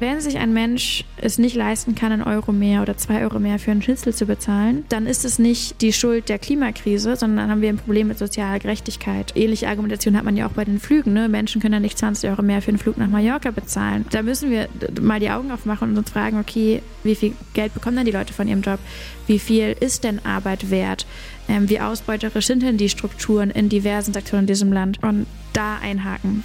Wenn sich ein Mensch es nicht leisten kann, einen Euro mehr oder zwei Euro mehr für einen Schnitzel zu bezahlen, dann ist es nicht die Schuld der Klimakrise, sondern dann haben wir ein Problem mit sozialer Gerechtigkeit. Ähnliche Argumentation hat man ja auch bei den Flügen. Ne? Menschen können ja nicht 20 Euro mehr für einen Flug nach Mallorca bezahlen. Da müssen wir mal die Augen aufmachen und uns fragen, okay, wie viel Geld bekommen denn die Leute von ihrem Job? Wie viel ist denn Arbeit wert? Ähm, wie ausbeuterisch sind denn die Strukturen in diversen Sektoren in diesem Land? Und da einhaken.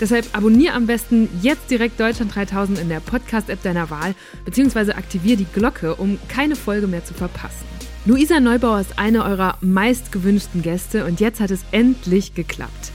Deshalb abonniere am besten jetzt direkt Deutschland 3000 in der Podcast-App deiner Wahl, beziehungsweise aktiviere die Glocke, um keine Folge mehr zu verpassen. Luisa Neubauer ist eine eurer meist gewünschten Gäste und jetzt hat es endlich geklappt.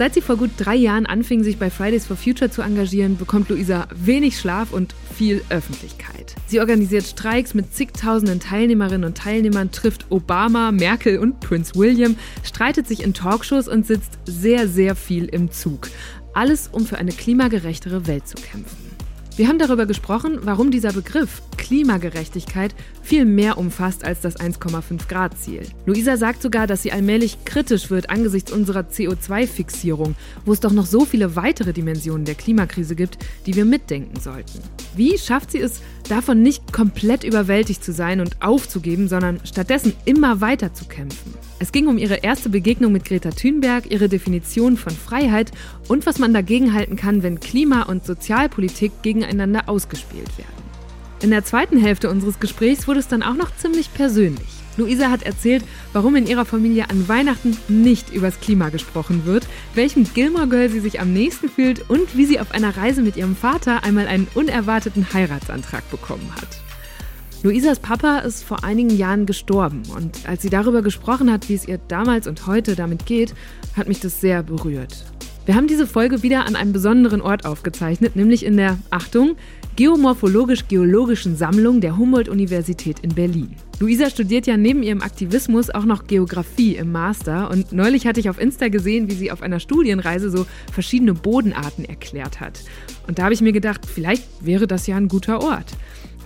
Seit sie vor gut drei Jahren anfing, sich bei Fridays for Future zu engagieren, bekommt Luisa wenig Schlaf und viel Öffentlichkeit. Sie organisiert Streiks mit zigtausenden Teilnehmerinnen und Teilnehmern, trifft Obama, Merkel und Prince William, streitet sich in Talkshows und sitzt sehr, sehr viel im Zug. Alles, um für eine klimagerechtere Welt zu kämpfen. Wir haben darüber gesprochen, warum dieser Begriff Klimagerechtigkeit viel mehr umfasst als das 1,5 Grad Ziel. Luisa sagt sogar, dass sie allmählich kritisch wird angesichts unserer CO2-Fixierung, wo es doch noch so viele weitere Dimensionen der Klimakrise gibt, die wir mitdenken sollten. Wie schafft sie es, davon nicht komplett überwältigt zu sein und aufzugeben, sondern stattdessen immer weiter zu kämpfen? Es ging um ihre erste Begegnung mit Greta Thunberg, ihre Definition von Freiheit und was man dagegen halten kann, wenn Klima- und Sozialpolitik gegeneinander ausgespielt werden. In der zweiten Hälfte unseres Gesprächs wurde es dann auch noch ziemlich persönlich. Luisa hat erzählt, warum in ihrer Familie an Weihnachten nicht übers Klima gesprochen wird, welchem Gilmore Girl sie sich am nächsten fühlt und wie sie auf einer Reise mit ihrem Vater einmal einen unerwarteten Heiratsantrag bekommen hat. Luisas Papa ist vor einigen Jahren gestorben und als sie darüber gesprochen hat, wie es ihr damals und heute damit geht, hat mich das sehr berührt. Wir haben diese Folge wieder an einem besonderen Ort aufgezeichnet, nämlich in der, Achtung, Geomorphologisch-Geologischen Sammlung der Humboldt-Universität in Berlin. Luisa studiert ja neben ihrem Aktivismus auch noch Geografie im Master und neulich hatte ich auf Insta gesehen, wie sie auf einer Studienreise so verschiedene Bodenarten erklärt hat. Und da habe ich mir gedacht, vielleicht wäre das ja ein guter Ort.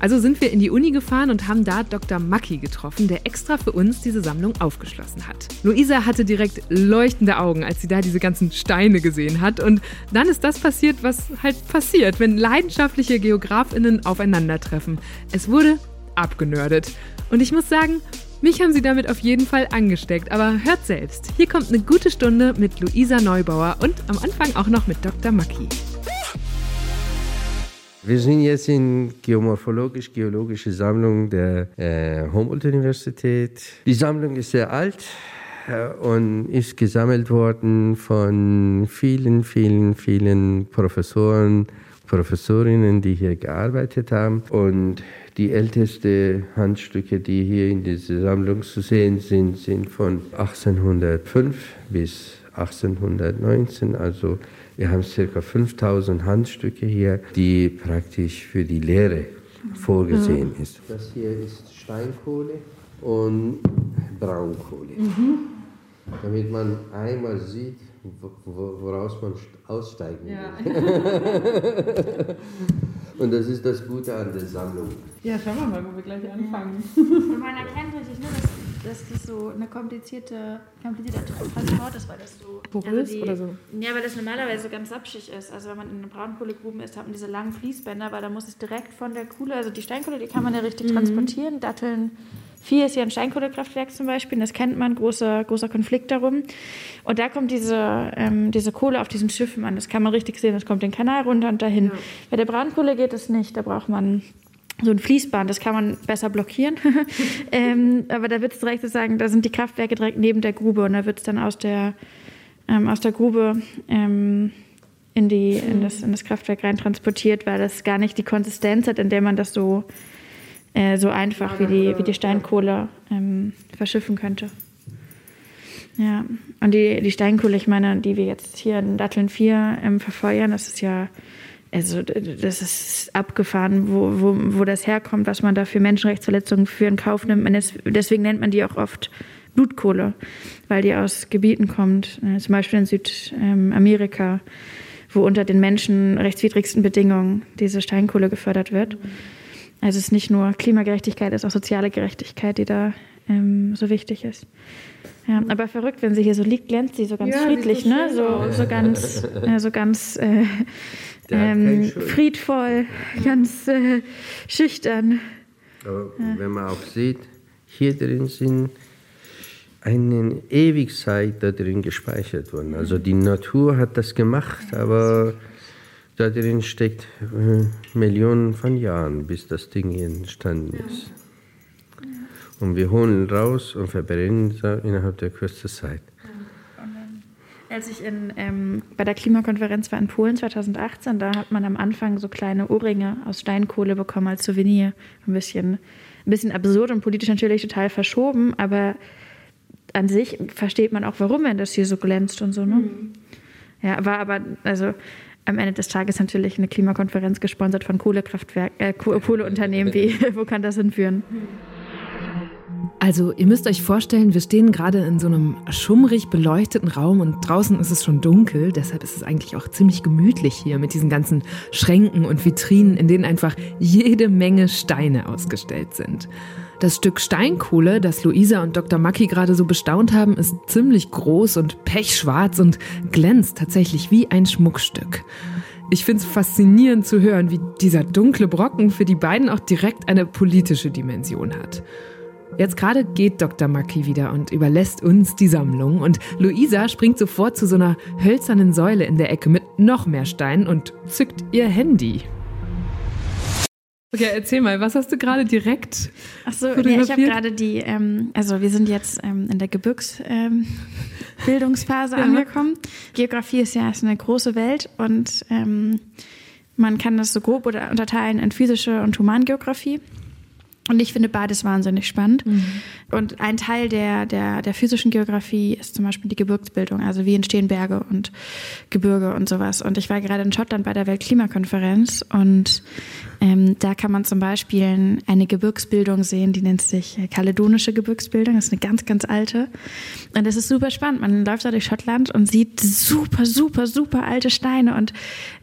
Also sind wir in die Uni gefahren und haben da Dr. Macki getroffen, der extra für uns diese Sammlung aufgeschlossen hat. Luisa hatte direkt leuchtende Augen, als sie da diese ganzen Steine gesehen hat. Und dann ist das passiert, was halt passiert, wenn leidenschaftliche Geografinnen aufeinandertreffen. Es wurde abgenördet. Und ich muss sagen, mich haben sie damit auf jeden Fall angesteckt, aber hört selbst. Hier kommt eine gute Stunde mit Luisa Neubauer und am Anfang auch noch mit Dr. Macki. Wir sind jetzt in Geomorphologisch-Geologische Sammlung der äh, Humboldt-Universität. Die Sammlung ist sehr alt äh, und ist gesammelt worden von vielen, vielen, vielen Professoren, Professorinnen, die hier gearbeitet haben. Und die ältesten Handstücke, die hier in dieser Sammlung zu sehen sind, sind von 1805 bis 1819, also wir haben ca. 5000 Handstücke hier, die praktisch für die Lehre vorgesehen ja. ist. Das hier ist Steinkohle und Braunkohle. Mhm. Damit man einmal sieht, woraus man aussteigen will. Ja. Und das ist das Gute an der Sammlung. Ja, schauen wir mal, wo wir gleich anfangen. Und man erkennt richtig, ne, dass, das so eine komplizierte, komplizierter Transport ist, weil das so. Porös also oder so? Ja, weil das normalerweise so ganz sapschig ist. Also, wenn man in eine Braunkohlegruben ist, hat man diese langen Fließbänder, weil da muss es direkt von der Kohle, also die Steinkohle, die kann man ja richtig mhm. transportieren. Datteln 4 ist ja ein Steinkohlekraftwerk zum Beispiel, das kennt man, großer, großer Konflikt darum. Und da kommt diese, ähm, diese Kohle auf diesen Schiffen an. Das kann man richtig sehen, das kommt den Kanal runter und dahin. Ja. Bei der Braunkohle geht es nicht, da braucht man so ein Fließband, das kann man besser blockieren. ähm, aber da wird es direkt sagen, da sind die Kraftwerke direkt neben der Grube und da wird es dann aus der, ähm, aus der Grube ähm, in, die, in, das, in das Kraftwerk rein transportiert, weil das gar nicht die Konsistenz hat, in der man das so äh, so einfach wie die, wie die Steinkohle ähm, verschiffen könnte. Ja, und die, die Steinkohle, ich meine, die wir jetzt hier in Datteln 4 ähm, verfeuern, das ist ja also das ist abgefahren, wo, wo, wo das herkommt, was man da für Menschenrechtsverletzungen für in Kauf nimmt. deswegen nennt man die auch oft Blutkohle, weil die aus Gebieten kommt, äh, zum Beispiel in Südamerika, wo unter den menschenrechtswidrigsten Bedingungen diese Steinkohle gefördert wird. Also es ist nicht nur Klimagerechtigkeit, es ist auch soziale Gerechtigkeit, die da ähm, so wichtig ist. Ja, aber verrückt, wenn sie hier so liegt, glänzt sie so ganz ja, friedlich, ne? So, so ganz, äh, so ganz äh, ähm, friedvoll, ganz äh, schüchtern. Aber wenn man auch sieht, hier drin sind eine Ewigkeit da drin gespeichert worden. Also die Natur hat das gemacht, aber da drin steckt äh, Millionen von Jahren, bis das Ding hier entstanden ist. Und wir holen raus und verbrennen es innerhalb der kürzesten Zeit. Als ich in, ähm, bei der Klimakonferenz war in Polen 2018, da hat man am Anfang so kleine Ohrringe aus Steinkohle bekommen als Souvenir. Ein bisschen, ein bisschen absurd und politisch natürlich total verschoben, aber an sich versteht man auch, warum wenn das hier so glänzt und so. Ne? Mhm. Ja, war aber, also am Ende des Tages natürlich eine Klimakonferenz gesponsert von Kohlekraftwerk, äh, Kohleunternehmen. Wie, wo kann das hinführen? Mhm. Also ihr müsst euch vorstellen, wir stehen gerade in so einem schummrig beleuchteten Raum und draußen ist es schon dunkel. Deshalb ist es eigentlich auch ziemlich gemütlich hier mit diesen ganzen Schränken und Vitrinen, in denen einfach jede Menge Steine ausgestellt sind. Das Stück Steinkohle, das Luisa und Dr. Macki gerade so bestaunt haben, ist ziemlich groß und pechschwarz und glänzt tatsächlich wie ein Schmuckstück. Ich finde es faszinierend zu hören, wie dieser dunkle Brocken für die beiden auch direkt eine politische Dimension hat. Jetzt gerade geht Dr. Maki wieder und überlässt uns die Sammlung. Und Luisa springt sofort zu so einer hölzernen Säule in der Ecke mit noch mehr Steinen und zückt ihr Handy. Okay, erzähl mal, was hast du gerade direkt? Ach so, nee, ich habe gerade die, ähm, also wir sind jetzt ähm, in der Gebirgsbildungsphase ähm, ja. angekommen. Geografie ist ja ist eine große Welt und ähm, man kann das so grob oder unterteilen in physische und Humangeografie. Und ich finde beides wahnsinnig spannend. Mhm. Und ein Teil der, der, der physischen Geografie ist zum Beispiel die Gebirgsbildung, also wie entstehen Berge und Gebirge und sowas. Und ich war gerade in Schottland bei der Weltklimakonferenz und ähm, da kann man zum Beispiel eine Gebirgsbildung sehen, die nennt sich kaledonische Gebirgsbildung. Das ist eine ganz, ganz alte. Und das ist super spannend. Man läuft da durch Schottland und sieht super, super, super alte Steine. Und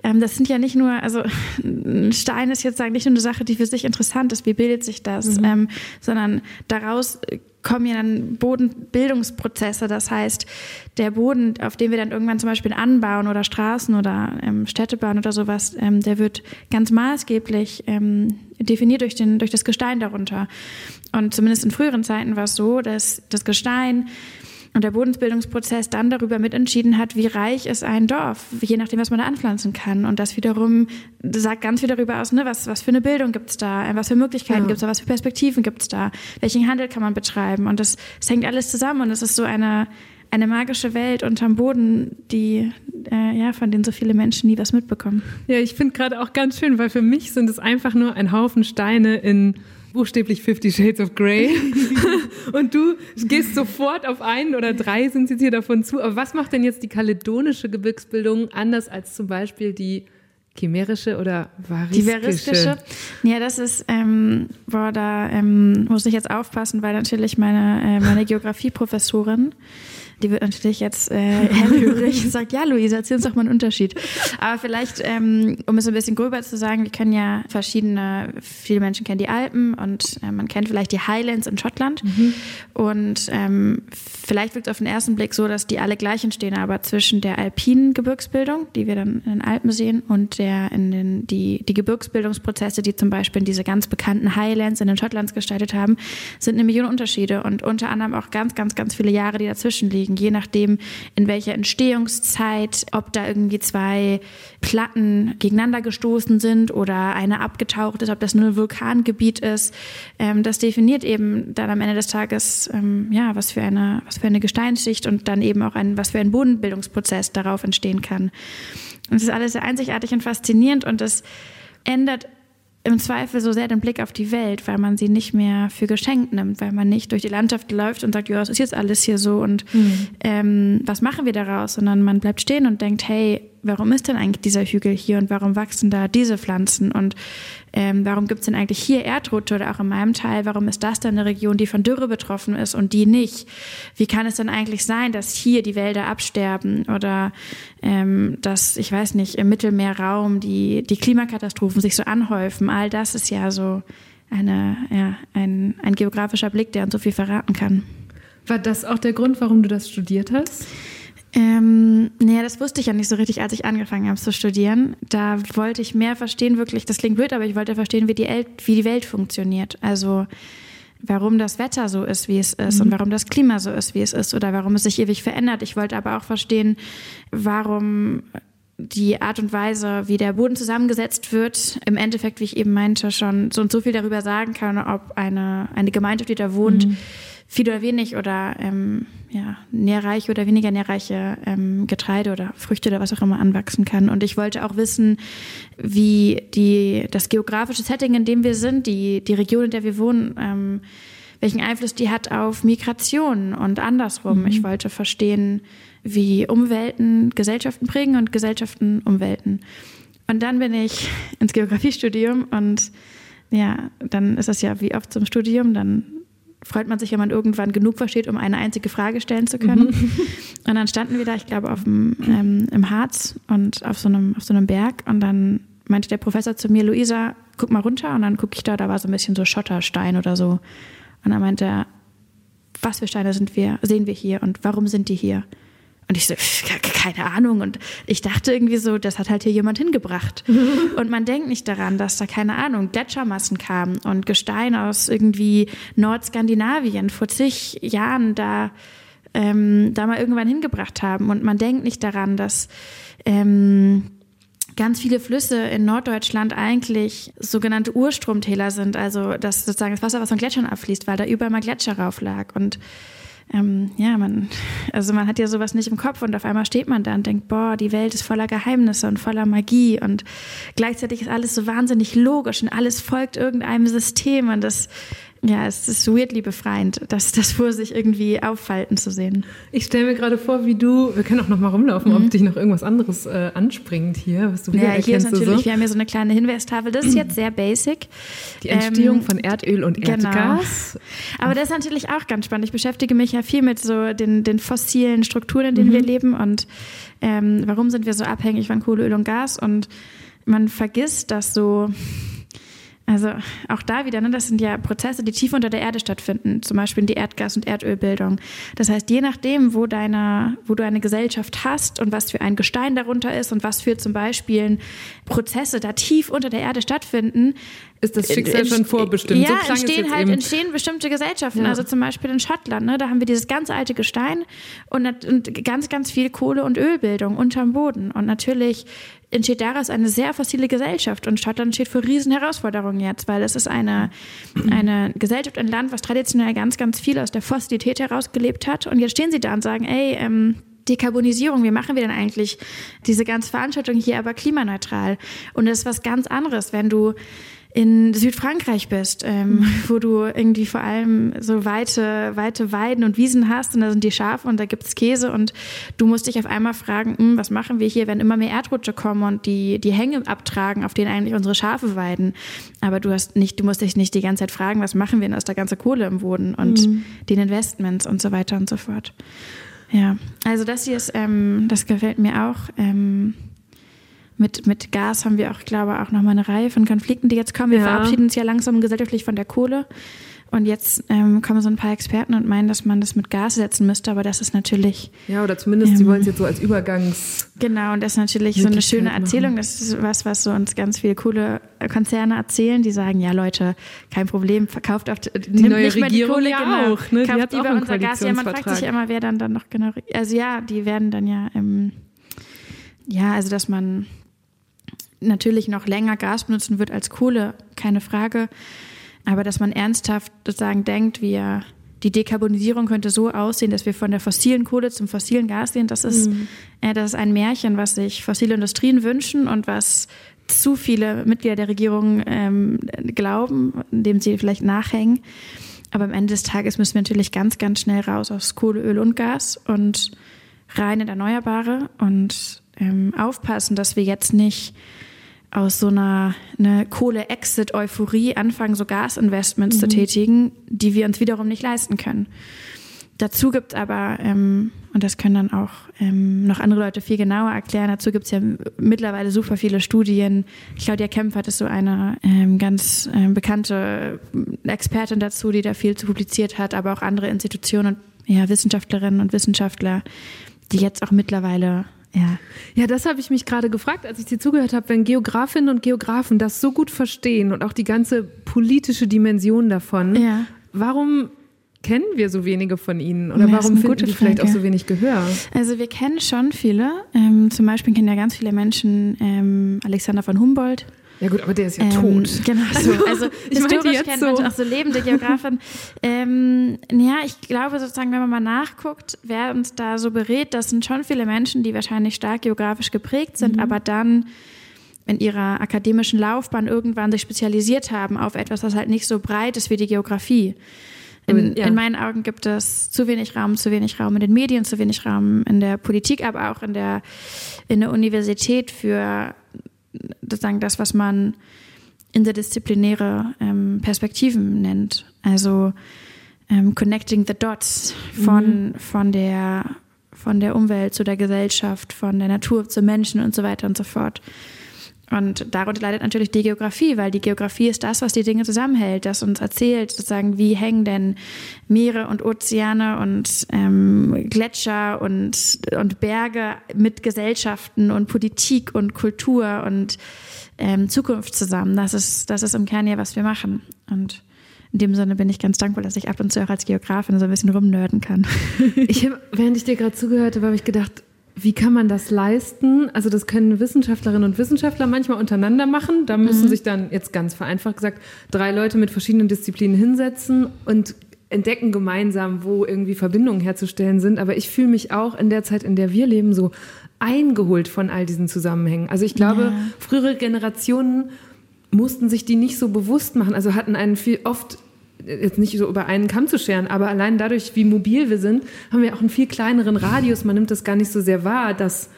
ähm, das sind ja nicht nur, also ein Stein ist jetzt sagen nicht nur eine Sache, die für sich interessant ist, wie bildet sich das, mhm. ähm, sondern daraus kommen ja dann Bodenbildungsprozesse. Das heißt, der Boden, auf dem wir dann irgendwann zum Beispiel anbauen oder Straßen oder ähm, Städte bauen oder sowas, ähm, der wird ganz maßgeblich ähm, definiert durch, den, durch das Gestein darunter. Und zumindest in früheren Zeiten war es so, dass das Gestein und der Bodensbildungsprozess dann darüber mitentschieden hat, wie reich ist ein Dorf, je nachdem, was man da anpflanzen kann. Und das wiederum sagt ganz viel darüber aus, ne, was, was für eine Bildung gibt's da, was für Möglichkeiten ja. gibt's da, was für Perspektiven gibt's da, welchen Handel kann man betreiben. Und das, das hängt alles zusammen und es ist so eine, eine magische Welt unterm Boden, die äh, ja von denen so viele Menschen nie was mitbekommen. Ja, ich finde gerade auch ganz schön, weil für mich sind es einfach nur ein Haufen Steine in buchstäblich Fifty Shades of Grey. und du gehst sofort auf einen oder drei sind jetzt hier davon zu. Aber was macht denn jetzt die kaledonische Gebirgsbildung anders als zum Beispiel die chimärische oder variskische? Die variskische? Ja, das ist, ähm, boah, da ähm, muss ich jetzt aufpassen, weil natürlich meine, äh, meine Geografieprofessorin die wird natürlich jetzt äh, hellhörig und sagt, ja, Luisa, erzähl uns doch mal einen Unterschied. Aber vielleicht, ähm, um es ein bisschen gröber zu sagen, wir kennen ja verschiedene, viele Menschen kennen die Alpen und äh, man kennt vielleicht die Highlands in Schottland. Mhm. Und ähm, vielleicht wirkt es auf den ersten Blick so, dass die alle gleich entstehen, aber zwischen der alpinen Gebirgsbildung, die wir dann in den Alpen sehen, und der in den, die, die Gebirgsbildungsprozesse, die zum Beispiel in diese ganz bekannten Highlands in den Schottlands gestaltet haben, sind eine Million Unterschiede und unter anderem auch ganz, ganz, ganz viele Jahre, die dazwischen liegen liegen, je nachdem, in welcher Entstehungszeit, ob da irgendwie zwei Platten gegeneinander gestoßen sind oder eine abgetaucht ist, ob das nur ein Vulkangebiet ist. Ähm, das definiert eben dann am Ende des Tages, ähm, ja, was für eine, was für eine Gesteinsschicht und dann eben auch ein, was für ein Bodenbildungsprozess darauf entstehen kann. Und es ist alles sehr einzigartig und faszinierend und das ändert im Zweifel so sehr den Blick auf die Welt, weil man sie nicht mehr für geschenkt nimmt, weil man nicht durch die Landschaft läuft und sagt, ja, es ist jetzt alles hier so und mhm. ähm, was machen wir daraus, sondern man bleibt stehen und denkt, hey, warum ist denn eigentlich dieser Hügel hier und warum wachsen da diese Pflanzen und ähm, warum gibt es denn eigentlich hier Erdrutsch oder auch in meinem Teil, warum ist das dann eine Region, die von Dürre betroffen ist und die nicht? Wie kann es denn eigentlich sein, dass hier die Wälder absterben oder ähm, dass, ich weiß nicht, im Mittelmeerraum die, die Klimakatastrophen sich so anhäufen? All das ist ja so eine, ja, ein, ein geografischer Blick, der uns so viel verraten kann. War das auch der Grund, warum du das studiert hast? Ähm, naja, das wusste ich ja nicht so richtig, als ich angefangen habe zu studieren. Da wollte ich mehr verstehen, wirklich, das klingt blöd, aber ich wollte verstehen, wie die, El wie die Welt funktioniert. Also warum das Wetter so ist, wie es ist mhm. und warum das Klima so ist, wie es ist oder warum es sich ewig verändert. Ich wollte aber auch verstehen, warum die Art und Weise, wie der Boden zusammengesetzt wird, im Endeffekt, wie ich eben meinte, schon so und so viel darüber sagen kann, ob eine, eine Gemeinschaft, die da wohnt, mhm viel oder wenig oder ähm, ja, nährreiche oder weniger nährreiche ähm, Getreide oder Früchte oder was auch immer anwachsen kann. Und ich wollte auch wissen, wie die, das geografische Setting, in dem wir sind, die, die Region, in der wir wohnen, ähm, welchen Einfluss die hat auf Migration und andersrum. Mhm. Ich wollte verstehen, wie Umwelten Gesellschaften prägen und Gesellschaften Umwelten. Und dann bin ich ins Geografiestudium und ja, dann ist das ja wie oft zum Studium, dann freut man sich, wenn man irgendwann genug versteht, um eine einzige Frage stellen zu können. Mhm. Und dann standen wir da, ich glaube, auf dem, ähm, im Harz und auf so, einem, auf so einem Berg. Und dann meinte der Professor zu mir, Luisa, guck mal runter. Und dann gucke ich da, da war so ein bisschen so Schotterstein oder so. Und dann meinte er, was für Steine sind wir, sehen wir hier und warum sind die hier? Und ich so, keine Ahnung. Und ich dachte irgendwie so, das hat halt hier jemand hingebracht. und man denkt nicht daran, dass da, keine Ahnung, Gletschermassen kamen und Gestein aus irgendwie Nordskandinavien vor zig Jahren da, ähm, da mal irgendwann hingebracht haben. Und man denkt nicht daran, dass ähm, ganz viele Flüsse in Norddeutschland eigentlich sogenannte Urstromtäler sind. Also das sozusagen das Wasser, was von Gletschern abfließt, weil da überall mal Gletscher rauf lag. Und ähm, ja, man, also man hat ja sowas nicht im Kopf und auf einmal steht man da und denkt, boah, die Welt ist voller Geheimnisse und voller Magie und gleichzeitig ist alles so wahnsinnig logisch und alles folgt irgendeinem System und das ja, es ist weirdly befreiend, das, das vor sich irgendwie auffalten zu sehen. Ich stelle mir gerade vor, wie du, wir können auch noch mal rumlaufen, mhm. ob dich noch irgendwas anderes äh, anspringt hier, was du Ja, hier ist natürlich, so. wir haben hier so eine kleine Hinweistafel, das ist jetzt sehr basic. Die Entstehung ähm, von Erdöl und genau. Erdgas. Aber das ist natürlich auch ganz spannend. Ich beschäftige mich ja viel mit so den, den fossilen Strukturen, in denen mhm. wir leben und ähm, warum sind wir so abhängig von Kohle, Öl und Gas und man vergisst, dass so also auch da wieder, ne, das sind ja Prozesse, die tief unter der Erde stattfinden, zum Beispiel die Erdgas- und Erdölbildung. Das heißt, je nachdem, wo, deine, wo du eine Gesellschaft hast und was für ein Gestein darunter ist und was für zum Beispiel Prozesse da tief unter der Erde stattfinden, ist das Schicksal schon vorbestimmt. Ja, so entstehen halt entstehen bestimmte Gesellschaften. Ja. Also zum Beispiel in Schottland, ne, da haben wir dieses ganz alte Gestein und, und ganz, ganz viel Kohle- und Ölbildung unterm Boden. Und natürlich entsteht daraus eine sehr fossile Gesellschaft. Und Schottland steht vor riesen Herausforderungen jetzt, weil es ist eine, eine Gesellschaft, ein Land, was traditionell ganz, ganz viel aus der Fossilität herausgelebt hat. Und jetzt stehen sie da und sagen, ey, ähm, Dekarbonisierung, wie machen wir denn eigentlich diese ganze Veranstaltung hier aber klimaneutral? Und das ist was ganz anderes, wenn du in Südfrankreich bist, ähm, mhm. wo du irgendwie vor allem so weite, weite Weiden und Wiesen hast und da sind die Schafe und da gibt es Käse und du musst dich auf einmal fragen, hm, was machen wir hier, wenn immer mehr Erdrutsche kommen und die, die Hänge abtragen, auf denen eigentlich unsere Schafe weiden. Aber du hast nicht, du musst dich nicht die ganze Zeit fragen, was machen wir denn aus der ganzen Kohle im Boden und mhm. den Investments und so weiter und so fort. Ja, also das hier ist, ähm, das gefällt mir auch. Ähm, mit, mit Gas haben wir auch, glaube ich, auch nochmal eine Reihe von Konflikten, die jetzt kommen. Wir ja. verabschieden uns ja langsam gesellschaftlich von der Kohle. Und jetzt ähm, kommen so ein paar Experten und meinen, dass man das mit Gas setzen müsste, aber das ist natürlich. Ja, oder zumindest, ähm, sie wollen es jetzt so als Übergangs. Genau, und das ist natürlich so eine schöne Erzählung. Das ist was, was so uns ganz viele coole Konzerne erzählen, die sagen, ja Leute, kein Problem, verkauft auf die neue nicht Regierung Kohle, ja genau, auch, ne? Kauft die lieber unser Gas. Ja, man fragt sich ja immer, wer dann dann noch genau. Also ja, die werden dann ja, ähm, ja, also dass man natürlich noch länger Gas benutzen wird als Kohle, keine Frage. Aber dass man ernsthaft sozusagen denkt, wir, die Dekarbonisierung könnte so aussehen, dass wir von der fossilen Kohle zum fossilen Gas gehen, das ist, mhm. äh, das ist ein Märchen, was sich fossile Industrien wünschen und was zu viele Mitglieder der Regierung ähm, glauben, indem sie vielleicht nachhängen. Aber am Ende des Tages müssen wir natürlich ganz, ganz schnell raus aus Kohle, Öl und Gas und rein in Erneuerbare. Und ähm, aufpassen, dass wir jetzt nicht aus so einer eine Kohle-Exit-Euphorie anfangen, so Gasinvestments mhm. zu tätigen, die wir uns wiederum nicht leisten können. Dazu gibt es aber, ähm, und das können dann auch ähm, noch andere Leute viel genauer erklären, dazu gibt es ja mittlerweile super viele Studien. Claudia Kempfert ist so eine ähm, ganz ähm, bekannte Expertin dazu, die da viel zu publiziert hat, aber auch andere Institutionen und ja, Wissenschaftlerinnen und Wissenschaftler, die jetzt auch mittlerweile ja. Ja, das habe ich mich gerade gefragt, als ich dir zugehört habe, wenn Geografinnen und Geografen das so gut verstehen und auch die ganze politische Dimension davon, ja. warum kennen wir so wenige von ihnen? Oder ja, warum finden die vielleicht auch so wenig Gehör? Also wir kennen schon viele. Ähm, zum Beispiel kennen ja ganz viele Menschen ähm, Alexander von Humboldt. Ja gut, aber der ist ja ähm, tot. Genau, so. also ich historisch kennt man so. auch so lebende Geografen. ähm, ja, ich glaube sozusagen, wenn man mal nachguckt, wer uns da so berät, das sind schon viele Menschen, die wahrscheinlich stark geografisch geprägt sind, mhm. aber dann in ihrer akademischen Laufbahn irgendwann sich spezialisiert haben auf etwas, das halt nicht so breit ist wie die Geografie. In, ja. in, meinen Augen gibt es zu wenig Raum, zu wenig Raum in den Medien, zu wenig Raum in der Politik, aber auch in der, in der Universität für sozusagen das, was man interdisziplinäre ähm, Perspektiven nennt. Also ähm, connecting the dots von, mhm. von, der, von der Umwelt zu der Gesellschaft, von der Natur zu Menschen und so weiter und so fort. Und darunter leidet natürlich die Geografie, weil die Geografie ist das, was die Dinge zusammenhält, das uns erzählt, sozusagen, wie hängen denn Meere und Ozeane und ähm, Gletscher und, und Berge mit Gesellschaften und Politik und Kultur und ähm, Zukunft zusammen. Das ist, das ist im Kern ja, was wir machen. Und in dem Sinne bin ich ganz dankbar, dass ich ab und zu auch als Geografin so ein bisschen rumnörden kann. ich hab, während ich dir gerade zugehört habe, habe ich gedacht, wie kann man das leisten? Also das können Wissenschaftlerinnen und Wissenschaftler manchmal untereinander machen. Da müssen mhm. sich dann jetzt ganz vereinfacht gesagt drei Leute mit verschiedenen Disziplinen hinsetzen und entdecken gemeinsam, wo irgendwie Verbindungen herzustellen sind. Aber ich fühle mich auch in der Zeit, in der wir leben, so eingeholt von all diesen Zusammenhängen. Also ich glaube, ja. frühere Generationen mussten sich die nicht so bewusst machen. Also hatten einen viel oft jetzt nicht so über einen Kamm zu scheren, aber allein dadurch, wie mobil wir sind, haben wir auch einen viel kleineren Radius. Man nimmt das gar nicht so sehr wahr, dass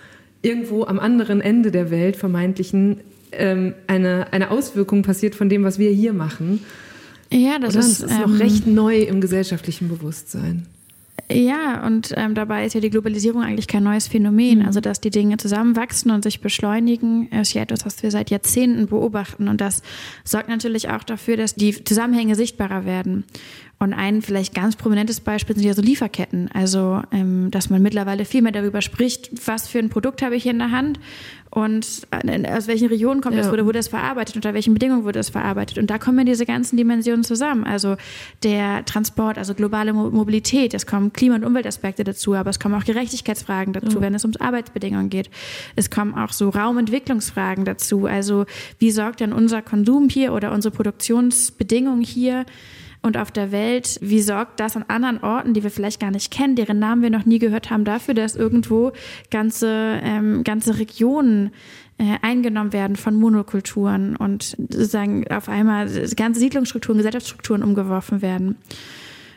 irgendwo am anderen Ende der Welt vermeintlichen ähm, eine, eine Auswirkung passiert von dem, was wir hier machen. Ja, das, Oder? ist, das ist noch ähm, recht neu im gesellschaftlichen Bewusstsein. Ja, und ähm, dabei ist ja die Globalisierung eigentlich kein neues Phänomen. Mhm. Also, dass die Dinge zusammenwachsen und sich beschleunigen, ist ja etwas, was wir seit Jahrzehnten beobachten. Und das sorgt natürlich auch dafür, dass die Zusammenhänge sichtbarer werden. Und ein vielleicht ganz prominentes Beispiel sind ja so Lieferketten. Also, ähm, dass man mittlerweile viel mehr darüber spricht, was für ein Produkt habe ich hier in der Hand und aus welchen Regionen kommt ja. das, wurde, wurde das verarbeitet, unter welchen Bedingungen wurde das verarbeitet. Und da kommen ja diese ganzen Dimensionen zusammen. Also der Transport, also globale Mobilität, es kommen Klima- und Umweltaspekte dazu, aber es kommen auch Gerechtigkeitsfragen dazu, ja. wenn es ums Arbeitsbedingungen geht. Es kommen auch so Raumentwicklungsfragen dazu. Also wie sorgt denn unser Konsum hier oder unsere Produktionsbedingungen hier und auf der Welt, wie sorgt das an anderen Orten, die wir vielleicht gar nicht kennen, deren Namen wir noch nie gehört haben, dafür, dass irgendwo ganze, ähm, ganze Regionen äh, eingenommen werden von Monokulturen und sozusagen auf einmal ganze Siedlungsstrukturen, Gesellschaftsstrukturen umgeworfen werden.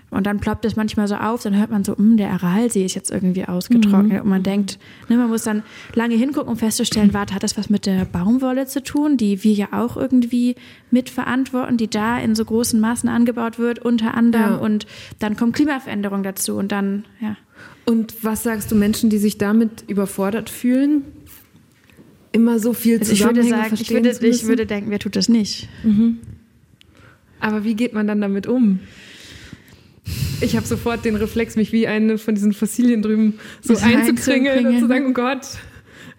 Und dann ploppt es manchmal so auf, dann hört man so, hm, der Aralsee ist jetzt irgendwie ausgetrocknet. Mhm. Und man denkt, ne, man muss dann lange hingucken, um festzustellen, warte, hat das was mit der Baumwolle zu tun, die wir ja auch irgendwie mitverantworten, die da in so großen Maßen angebaut wird, unter anderem. Ja. Und dann kommt Klimaveränderung dazu und dann, ja. Und was sagst du Menschen, die sich damit überfordert fühlen? Immer so viel also ich würde sagen, ich würde, ich würde denken, wer tut das nicht? Mhm. Aber wie geht man dann damit um? Ich habe sofort den Reflex, mich wie eine von diesen Fossilien drüben so einzukringeln und zu sagen, oh Gott,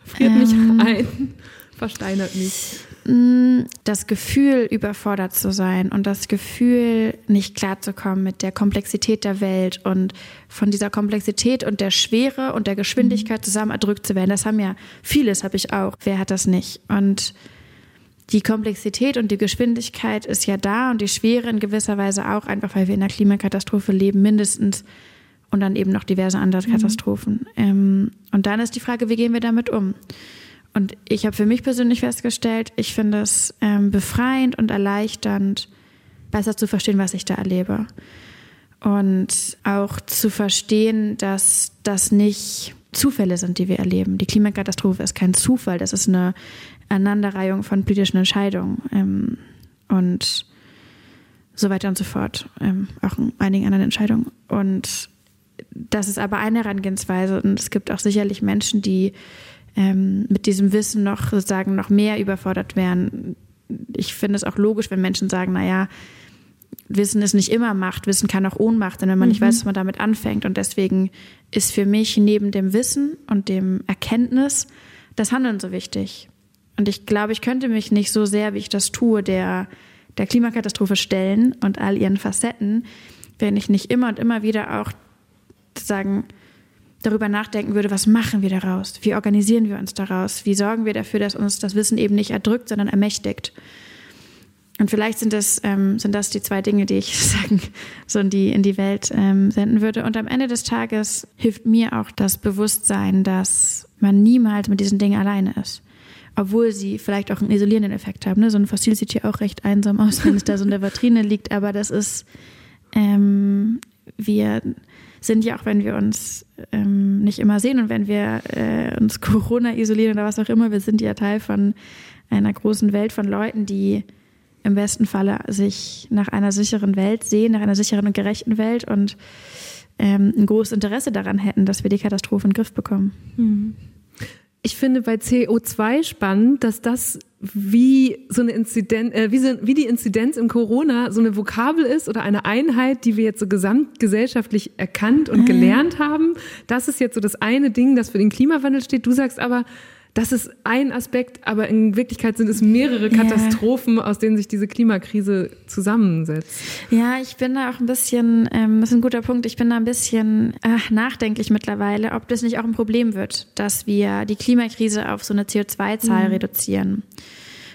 friert ähm, mich ein, versteinert mich. Mm, das Gefühl, überfordert zu sein und das Gefühl, nicht klarzukommen mit der Komplexität der Welt und von dieser Komplexität und der Schwere und der Geschwindigkeit zusammen erdrückt zu werden. Das haben ja vieles, habe ich auch. Wer hat das nicht? Und die Komplexität und die Geschwindigkeit ist ja da und die Schwere in gewisser Weise auch, einfach weil wir in einer Klimakatastrophe leben, mindestens und dann eben noch diverse andere mhm. Katastrophen. Ähm, und dann ist die Frage, wie gehen wir damit um? Und ich habe für mich persönlich festgestellt, ich finde es ähm, befreiend und erleichternd, besser zu verstehen, was ich da erlebe. Und auch zu verstehen, dass das nicht Zufälle sind, die wir erleben. Die Klimakatastrophe ist kein Zufall, das ist eine Aneinanderreihung von politischen Entscheidungen ähm, und so weiter und so fort. Ähm, auch in einigen anderen Entscheidungen. Und das ist aber eine Herangehensweise und es gibt auch sicherlich Menschen, die ähm, mit diesem Wissen noch sozusagen noch mehr überfordert wären. Ich finde es auch logisch, wenn Menschen sagen, naja, Wissen ist nicht immer Macht, Wissen kann auch Ohnmacht, denn wenn man mhm. nicht weiß, was man damit anfängt. Und deswegen ist für mich neben dem Wissen und dem Erkenntnis das Handeln so wichtig. Und ich glaube, ich könnte mich nicht so sehr, wie ich das tue, der, der Klimakatastrophe stellen und all ihren Facetten, wenn ich nicht immer und immer wieder auch sagen, darüber nachdenken würde, was machen wir daraus? Wie organisieren wir uns daraus? Wie sorgen wir dafür, dass uns das Wissen eben nicht erdrückt, sondern ermächtigt? Und vielleicht sind das, ähm, sind das die zwei Dinge, die ich sagen, so in die, in die Welt ähm, senden würde. Und am Ende des Tages hilft mir auch das Bewusstsein, dass man niemals mit diesen Dingen alleine ist. Obwohl sie vielleicht auch einen isolierenden Effekt haben. Ne? So ein Fossil sieht hier auch recht einsam aus, wenn es da so in der Vitrine liegt. Aber das ist, ähm, wir sind ja auch, wenn wir uns ähm, nicht immer sehen und wenn wir äh, uns Corona isolieren oder was auch immer, wir sind ja Teil von einer großen Welt von Leuten, die im besten Falle sich nach einer sicheren Welt sehen, nach einer sicheren und gerechten Welt und ähm, ein großes Interesse daran hätten, dass wir die Katastrophe in den Griff bekommen. Mhm. Ich finde bei CO2 spannend, dass das wie so eine Inzidenz, äh, wie, so, wie die Inzidenz im Corona so eine Vokabel ist oder eine Einheit, die wir jetzt so gesamtgesellschaftlich erkannt und mhm. gelernt haben. Das ist jetzt so das eine Ding, das für den Klimawandel steht. Du sagst aber, das ist ein Aspekt, aber in Wirklichkeit sind es mehrere Katastrophen, yeah. aus denen sich diese Klimakrise zusammensetzt. Ja, ich bin da auch ein bisschen, ähm, das ist ein guter Punkt, ich bin da ein bisschen äh, nachdenklich mittlerweile, ob das nicht auch ein Problem wird, dass wir die Klimakrise auf so eine CO2-Zahl mhm. reduzieren.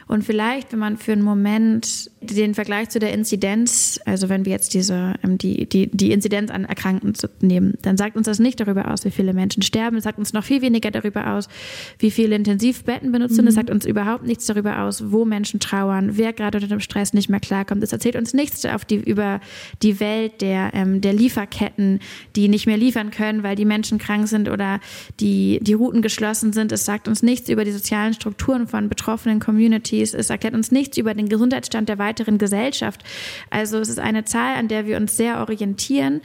Und vielleicht, wenn man für einen Moment den Vergleich zu der Inzidenz, also wenn wir jetzt diese, ähm, die, die, die Inzidenz an Erkrankten nehmen, dann sagt uns das nicht darüber aus, wie viele Menschen sterben. Es sagt uns noch viel weniger darüber aus, wie viele Intensivbetten benutzt sind. Mhm. Es sagt uns überhaupt nichts darüber aus, wo Menschen trauern, wer gerade unter dem Stress nicht mehr klarkommt. Es erzählt uns nichts auf die, über die Welt der, ähm, der Lieferketten, die nicht mehr liefern können, weil die Menschen krank sind oder die, die Routen geschlossen sind. Es sagt uns nichts über die sozialen Strukturen von betroffenen Communities. Es erklärt uns nichts über den Gesundheitsstand der weiteren Gesellschaft. Also es ist eine Zahl, an der wir uns sehr orientieren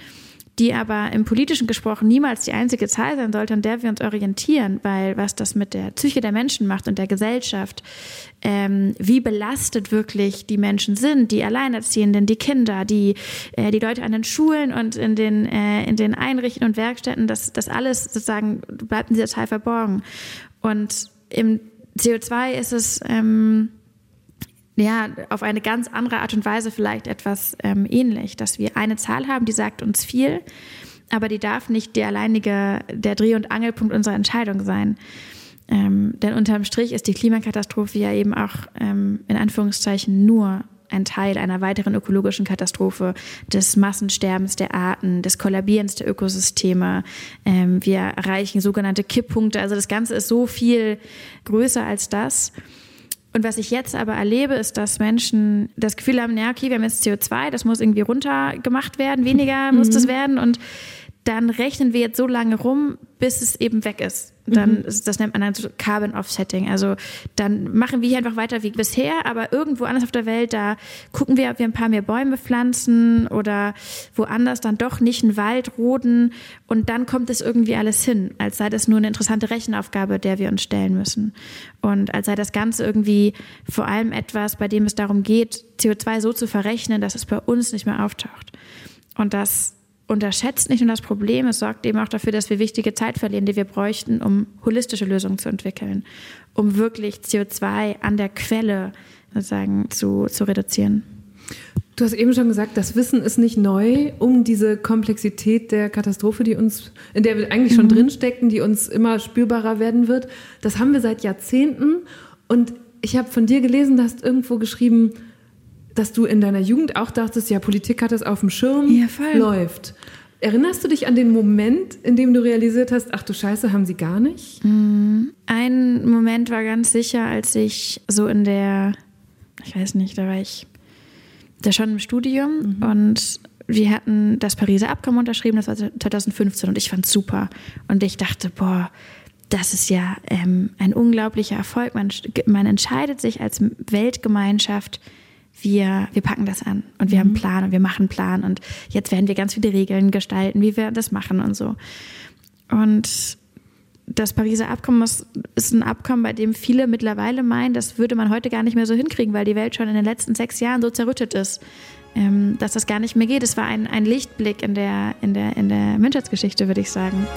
die aber im politischen gesprochen niemals die einzige Zahl sein sollte, an der wir uns orientieren, weil was das mit der Psyche der Menschen macht und der Gesellschaft, ähm, wie belastet wirklich die Menschen sind, die Alleinerziehenden, die Kinder, die, äh, die Leute an den Schulen und in den, äh, in den Einrichtungen und Werkstätten, das, das alles sozusagen bleibt in dieser Zahl verborgen. Und im CO2 ist es ähm, ja auf eine ganz andere Art und Weise vielleicht etwas ähm, ähnlich, dass wir eine Zahl haben, die sagt uns viel, aber die darf nicht der alleinige, der Dreh- und Angelpunkt unserer Entscheidung sein. Ähm, denn unterm Strich ist die Klimakatastrophe ja eben auch ähm, in Anführungszeichen nur ein Teil einer weiteren ökologischen Katastrophe, des Massensterbens der Arten, des Kollabierens der Ökosysteme. Ähm, wir erreichen sogenannte Kipppunkte. Also das Ganze ist so viel größer als das. Und was ich jetzt aber erlebe, ist, dass Menschen das Gefühl haben, ja, okay, wir haben jetzt CO2, das muss irgendwie runtergemacht werden, weniger muss das mhm. werden. Und dann rechnen wir jetzt so lange rum, bis es eben weg ist. Dann, mhm. das nennt man dann so Carbon Offsetting. Also dann machen wir hier einfach weiter wie bisher, aber irgendwo anders auf der Welt, da gucken wir, ob wir ein paar mehr Bäume pflanzen oder woanders dann doch nicht einen Wald roden und dann kommt es irgendwie alles hin, als sei das nur eine interessante Rechenaufgabe, der wir uns stellen müssen. Und als sei das Ganze irgendwie vor allem etwas, bei dem es darum geht, CO2 so zu verrechnen, dass es bei uns nicht mehr auftaucht. Und das unterschätzt nicht nur das Problem, es sorgt eben auch dafür, dass wir wichtige Zeit verlieren, die wir bräuchten, um holistische Lösungen zu entwickeln, um wirklich CO2 an der Quelle sozusagen zu, zu reduzieren. Du hast eben schon gesagt, das Wissen ist nicht neu um diese Komplexität der Katastrophe, die uns, in der wir eigentlich schon mhm. drinstecken, die uns immer spürbarer werden wird. Das haben wir seit Jahrzehnten. Und ich habe von dir gelesen, du hast irgendwo geschrieben, dass du in deiner Jugend auch dachtest, ja, Politik hat das auf dem Schirm, ja, läuft. Erinnerst du dich an den Moment, in dem du realisiert hast, ach du Scheiße, haben sie gar nicht? Mm, ein Moment war ganz sicher, als ich so in der, ich weiß nicht, da war ich da schon im Studium mhm. und wir hatten das Pariser Abkommen unterschrieben, das war 2015 und ich fand es super. Und ich dachte, boah, das ist ja ähm, ein unglaublicher Erfolg. Man, man entscheidet sich als Weltgemeinschaft, wir, wir packen das an und wir mhm. haben einen Plan und wir machen einen Plan und jetzt werden wir ganz viele Regeln gestalten, wie wir das machen und so. Und das Pariser Abkommen ist, ist ein Abkommen, bei dem viele mittlerweile meinen, das würde man heute gar nicht mehr so hinkriegen, weil die Welt schon in den letzten sechs Jahren so zerrüttet ist, ähm, dass das gar nicht mehr geht. Es war ein, ein Lichtblick in der, in, der, in der Menschheitsgeschichte, würde ich sagen.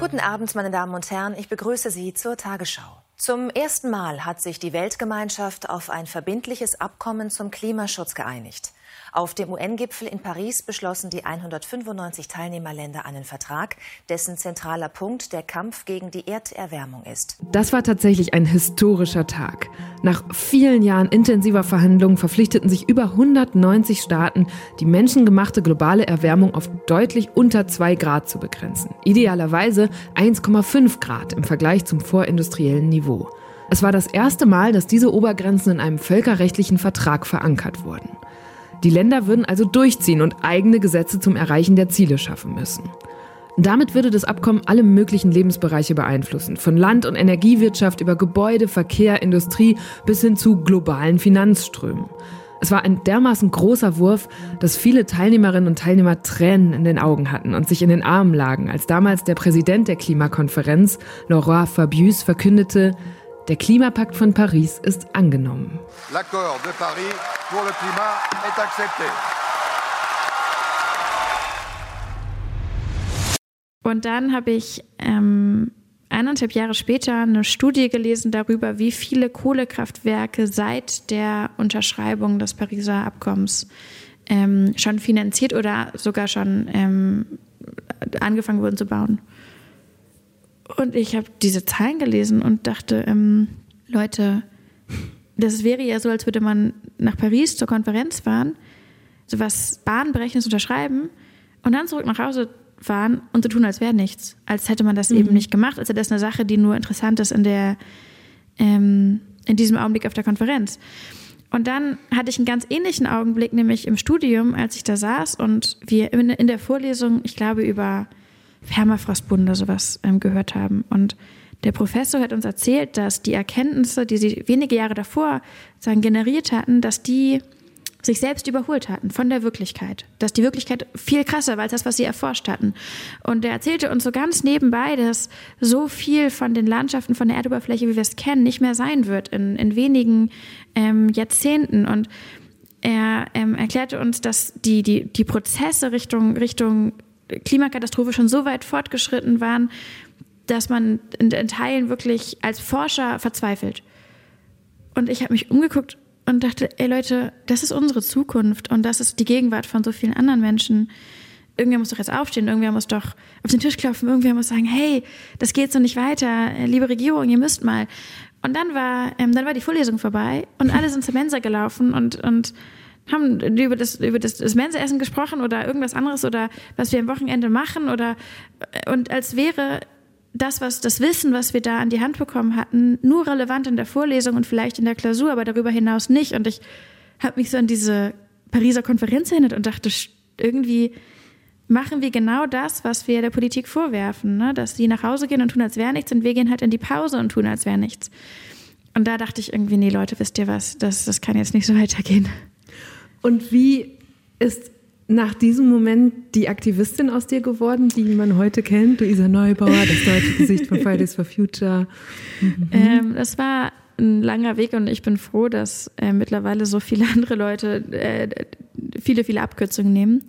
Guten Abend, meine Damen und Herren. Ich begrüße Sie zur Tagesschau. Zum ersten Mal hat sich die Weltgemeinschaft auf ein verbindliches Abkommen zum Klimaschutz geeinigt. Auf dem UN-Gipfel in Paris beschlossen die 195 Teilnehmerländer einen Vertrag, dessen zentraler Punkt der Kampf gegen die Erderwärmung ist. Das war tatsächlich ein historischer Tag. Nach vielen Jahren intensiver Verhandlungen verpflichteten sich über 190 Staaten, die menschengemachte globale Erwärmung auf deutlich unter 2 Grad zu begrenzen. Idealerweise 1,5 Grad im Vergleich zum vorindustriellen Niveau. Es war das erste Mal, dass diese Obergrenzen in einem völkerrechtlichen Vertrag verankert wurden. Die Länder würden also durchziehen und eigene Gesetze zum Erreichen der Ziele schaffen müssen. Damit würde das Abkommen alle möglichen Lebensbereiche beeinflussen, von Land- und Energiewirtschaft über Gebäude, Verkehr, Industrie bis hin zu globalen Finanzströmen. Es war ein dermaßen großer Wurf, dass viele Teilnehmerinnen und Teilnehmer Tränen in den Augen hatten und sich in den Armen lagen, als damals der Präsident der Klimakonferenz, Laurent Fabius, verkündete, der Klimapakt von Paris ist angenommen. L'accord de Paris pour le climat est accepté. Und dann habe ich ähm, eineinhalb Jahre später eine Studie gelesen darüber, wie viele Kohlekraftwerke seit der Unterschreibung des Pariser Abkommens ähm, schon finanziert oder sogar schon ähm, angefangen wurden zu bauen. Und ich habe diese Zahlen gelesen und dachte, ähm, Leute, das wäre ja so, als würde man nach Paris zur Konferenz fahren, so was Bahnbrechendes unterschreiben und dann zurück nach Hause fahren und so tun, als wäre nichts. Als hätte man das mhm. eben nicht gemacht, als wäre das eine Sache, die nur interessant ist in der, ähm, in diesem Augenblick auf der Konferenz. Und dann hatte ich einen ganz ähnlichen Augenblick, nämlich im Studium, als ich da saß und wir in der Vorlesung, ich glaube, über Permafrostbunde sowas ähm, gehört haben. Und der Professor hat uns erzählt, dass die Erkenntnisse, die sie wenige Jahre davor sagen, generiert hatten, dass die sich selbst überholt hatten von der Wirklichkeit. Dass die Wirklichkeit viel krasser war als das, was sie erforscht hatten. Und er erzählte uns so ganz nebenbei, dass so viel von den Landschaften, von der Erdoberfläche, wie wir es kennen, nicht mehr sein wird in, in wenigen ähm, Jahrzehnten. Und er ähm, erklärte uns, dass die, die, die Prozesse Richtung, Richtung Klimakatastrophe schon so weit fortgeschritten waren, dass man in, in Teilen wirklich als Forscher verzweifelt. Und ich habe mich umgeguckt und dachte, ey Leute, das ist unsere Zukunft und das ist die Gegenwart von so vielen anderen Menschen. Irgendwer muss doch jetzt aufstehen, irgendwer muss doch auf den Tisch klopfen, irgendwer muss sagen, hey, das geht so nicht weiter, liebe Regierung, ihr müsst mal. Und dann war, ähm, dann war die Vorlesung vorbei und alle sind zur Mensa gelaufen und, und haben über das, über das, das Mensaessen gesprochen oder irgendwas anderes oder was wir am Wochenende machen oder und als wäre das, was das Wissen, was wir da an die Hand bekommen hatten, nur relevant in der Vorlesung und vielleicht in der Klausur, aber darüber hinaus nicht. Und ich habe mich so an diese Pariser Konferenz erinnert und dachte, irgendwie machen wir genau das, was wir der Politik vorwerfen, ne? dass sie nach Hause gehen und tun, als wäre nichts und wir gehen halt in die Pause und tun, als wäre nichts. Und da dachte ich irgendwie, nee, Leute, wisst ihr was, das, das kann jetzt nicht so weitergehen. Und wie ist nach diesem Moment die Aktivistin aus dir geworden, die man heute kennt? Luisa Neubauer, das deutsche Gesicht von Fridays for Future. Mhm. Ähm, das war ein langer Weg und ich bin froh, dass äh, mittlerweile so viele andere Leute äh, viele, viele Abkürzungen nehmen.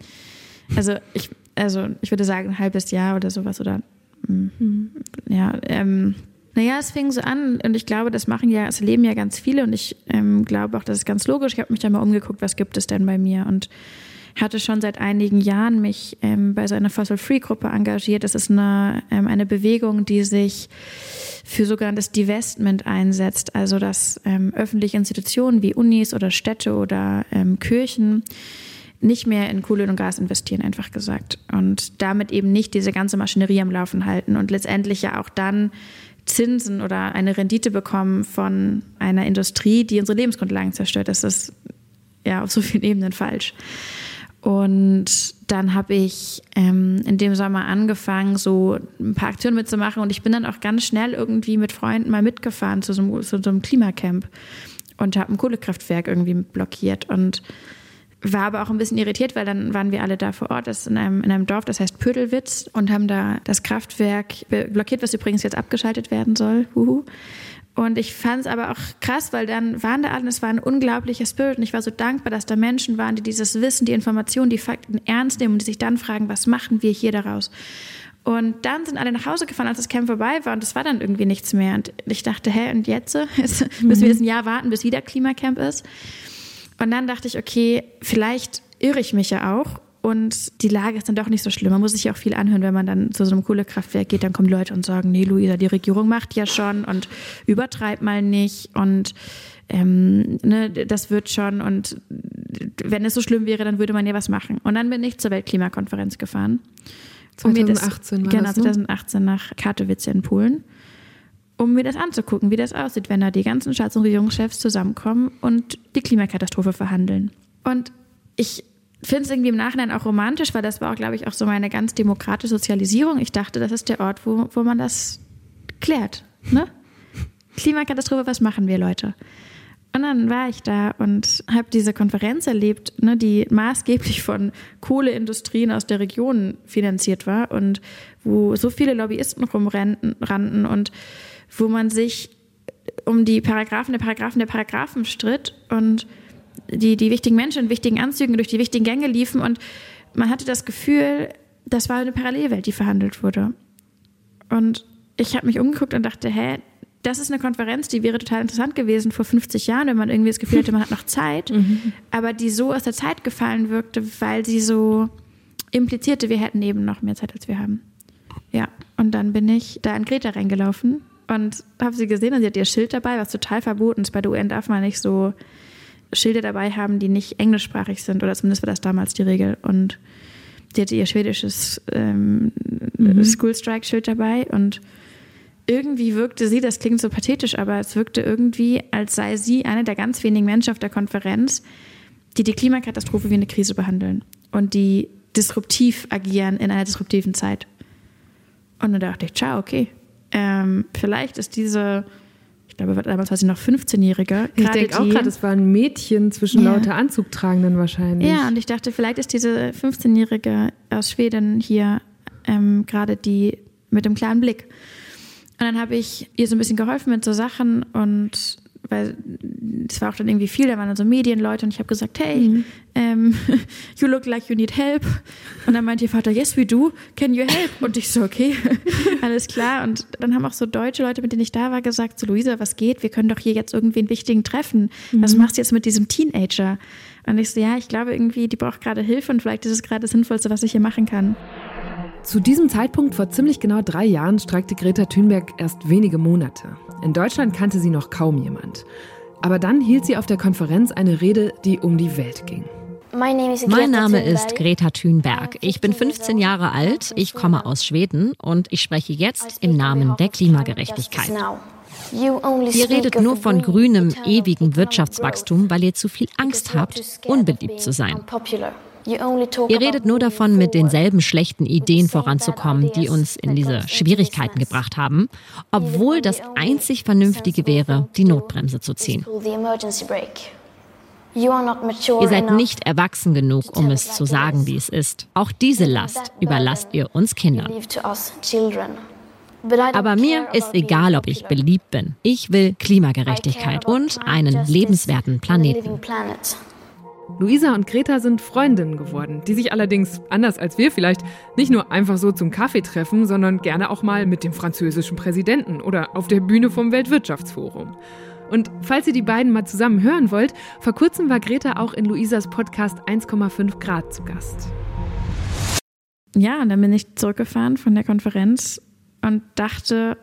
Also ich, also ich würde sagen, ein halbes Jahr oder sowas oder mhm. ja, ähm, naja, es fing so an und ich glaube, das machen ja, es leben ja ganz viele und ich ähm, glaube auch, das ist ganz logisch. Ich habe mich da mal umgeguckt, was gibt es denn bei mir und hatte schon seit einigen Jahren mich ähm, bei so einer Fossil-Free-Gruppe engagiert. Das ist eine, ähm, eine Bewegung, die sich für sogenanntes Divestment einsetzt, also dass ähm, öffentliche Institutionen wie Unis oder Städte oder ähm, Kirchen nicht mehr in Kohle und Gas investieren, einfach gesagt. Und damit eben nicht diese ganze Maschinerie am Laufen halten und letztendlich ja auch dann Zinsen oder eine Rendite bekommen von einer Industrie, die unsere Lebensgrundlagen zerstört. Das ist ja auf so vielen Ebenen falsch. Und dann habe ich ähm, in dem Sommer angefangen, so ein paar Aktionen mitzumachen. Und ich bin dann auch ganz schnell irgendwie mit Freunden mal mitgefahren zu so einem, zu so einem Klimacamp und habe ein Kohlekraftwerk irgendwie blockiert. Und war aber auch ein bisschen irritiert, weil dann waren wir alle da vor Ort, das ist in einem, in einem Dorf, das heißt Pödelwitz, und haben da das Kraftwerk blockiert, was übrigens jetzt abgeschaltet werden soll. Huhu. Und ich fand es aber auch krass, weil dann waren da alle, es war ein unglaublicher Spirit und ich war so dankbar, dass da Menschen waren, die dieses Wissen, die Informationen, die Fakten ernst nehmen und die sich dann fragen, was machen wir hier daraus? Und dann sind alle nach Hause gefahren, als das Camp vorbei war und es war dann irgendwie nichts mehr. Und ich dachte, hä, und jetzt? jetzt müssen wir jetzt ein Jahr warten, bis wieder Klimacamp ist? Und dann dachte ich, okay, vielleicht irre ich mich ja auch und die Lage ist dann doch nicht so schlimm. Man muss sich ja auch viel anhören, wenn man dann zu so einem Kohlekraftwerk geht. Dann kommen Leute und sagen, nee, Luisa, die Regierung macht ja schon und übertreib mal nicht und ähm, ne, das wird schon und wenn es so schlimm wäre, dann würde man ja was machen. Und dann bin ich zur Weltklimakonferenz gefahren. 2018 um das, Genau, 2018 nach Katowice in Polen um mir das anzugucken, wie das aussieht, wenn da die ganzen Staats- und Regierungschefs zusammenkommen und die Klimakatastrophe verhandeln. Und ich finde es irgendwie im Nachhinein auch romantisch, weil das war auch, glaube ich, auch so meine ganz demokratische Sozialisierung. Ich dachte, das ist der Ort, wo, wo man das klärt. Ne? Klimakatastrophe, was machen wir, Leute? Und dann war ich da und habe diese Konferenz erlebt, ne, die maßgeblich von Kohleindustrien aus der Region finanziert war und wo so viele Lobbyisten rumrannten und wo man sich um die Paragraphen der Paragraphen der Paragraphen stritt und die, die wichtigen Menschen in wichtigen Anzügen durch die wichtigen Gänge liefen und man hatte das Gefühl, das war eine Parallelwelt, die verhandelt wurde. Und ich habe mich umgeguckt und dachte, hä, das ist eine Konferenz, die wäre total interessant gewesen vor 50 Jahren, wenn man irgendwie das Gefühl hatte, man hat noch Zeit, mhm. aber die so aus der Zeit gefallen wirkte, weil sie so implizierte, wir hätten eben noch mehr Zeit, als wir haben. Ja, und dann bin ich da an Greta reingelaufen und habe sie gesehen und sie hat ihr Schild dabei, was total verboten ist. Bei der UN darf man nicht so Schilder dabei haben, die nicht englischsprachig sind, oder zumindest war das damals die Regel. Und sie hatte ihr schwedisches ähm, mhm. School Strike-Schild dabei und irgendwie wirkte sie, das klingt so pathetisch, aber es wirkte irgendwie, als sei sie eine der ganz wenigen Menschen auf der Konferenz, die die Klimakatastrophe wie eine Krise behandeln und die disruptiv agieren in einer disruptiven Zeit. Und dann dachte ich, ciao, okay, ähm, vielleicht ist diese, ich glaube, damals war sie noch 15-Jährige. Ich denke auch gerade, es war ein Mädchen zwischen ja. lauter Anzugtragenden wahrscheinlich. Ja, und ich dachte, vielleicht ist diese 15-Jährige aus Schweden hier ähm, gerade die mit dem klaren Blick. Und dann habe ich ihr so ein bisschen geholfen mit so Sachen und weil es war auch dann irgendwie viel, da waren dann so Medienleute und ich habe gesagt, hey, mhm. ähm, you look like you need help. Und dann meinte ihr Vater, yes we do, can you help? Und ich so, okay, alles klar. Und dann haben auch so deutsche Leute, mit denen ich da war, gesagt, so Luisa, was geht? Wir können doch hier jetzt irgendwie einen wichtigen treffen. Was mhm. machst du jetzt mit diesem Teenager? Und ich so, ja, ich glaube irgendwie, die braucht gerade Hilfe und vielleicht ist es gerade das Sinnvollste, was ich hier machen kann. Zu diesem Zeitpunkt vor ziemlich genau drei Jahren streikte Greta Thunberg erst wenige Monate. In Deutschland kannte sie noch kaum jemand. Aber dann hielt sie auf der Konferenz eine Rede, die um die Welt ging. Mein Name ist Greta Thunberg. Ich bin 15 Jahre alt, ich komme aus Schweden und ich spreche jetzt im Namen der Klimagerechtigkeit. Ihr redet nur von grünem, ewigen Wirtschaftswachstum, weil ihr zu viel Angst habt, unbeliebt zu sein. Ihr redet nur davon, mit denselben schlechten Ideen voranzukommen, die uns in diese Schwierigkeiten gebracht haben, obwohl das einzig Vernünftige wäre, die Notbremse zu ziehen. Ihr seid nicht erwachsen genug, um es zu sagen, wie es ist. Auch diese Last überlasst ihr uns Kindern. Aber mir ist egal, ob ich beliebt bin. Ich will Klimagerechtigkeit und einen lebenswerten Planeten. Luisa und Greta sind Freundinnen geworden, die sich allerdings, anders als wir vielleicht, nicht nur einfach so zum Kaffee treffen, sondern gerne auch mal mit dem französischen Präsidenten oder auf der Bühne vom Weltwirtschaftsforum. Und falls ihr die beiden mal zusammen hören wollt, vor kurzem war Greta auch in Luisas Podcast 1,5 Grad zu Gast. Ja, und dann bin ich zurückgefahren von der Konferenz und dachte,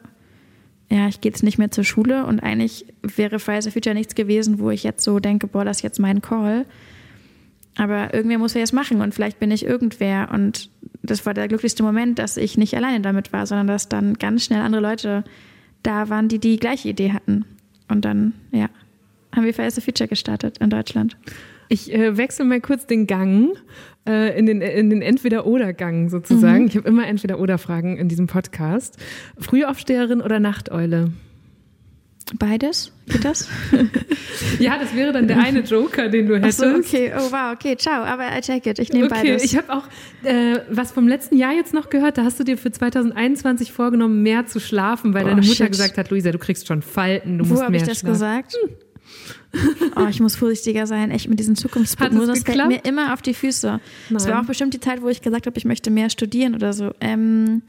ja, ich gehe jetzt nicht mehr zur Schule und eigentlich wäre Fridays for Future nichts gewesen, wo ich jetzt so denke, boah, das ist jetzt mein Call. Aber irgendwer muss ja jetzt machen und vielleicht bin ich irgendwer. Und das war der glücklichste Moment, dass ich nicht alleine damit war, sondern dass dann ganz schnell andere Leute da waren, die die gleiche Idee hatten. Und dann, ja, haben wir Fridays for Future gestartet in Deutschland. Ich äh, wechsle mal kurz den Gang äh, in den, in den Entweder-Oder-Gang sozusagen. Mhm. Ich habe immer Entweder-Oder-Fragen in diesem Podcast. Frühaufsteherin oder Nachteule? Beides? Geht das? ja, das wäre dann der eine Joker, den du hättest. Ach so, okay. Oh wow, okay, ciao. Aber I take it. Ich nehme okay. beides. Ich habe auch äh, was vom letzten Jahr jetzt noch gehört. Da hast du dir für 2021 vorgenommen, mehr zu schlafen, weil oh, deine Mutter shit. gesagt hat, Luisa, du kriegst schon Falten, du Wo musst mehr Wo habe ich das schlafen. gesagt? Hm. Oh, ich muss vorsichtiger sein, echt mit diesen Zukunftsprognosen. Das fällt mir immer auf die Füße. Es war auch bestimmt die Zeit, wo ich gesagt habe, ich möchte mehr studieren oder so. Ähm,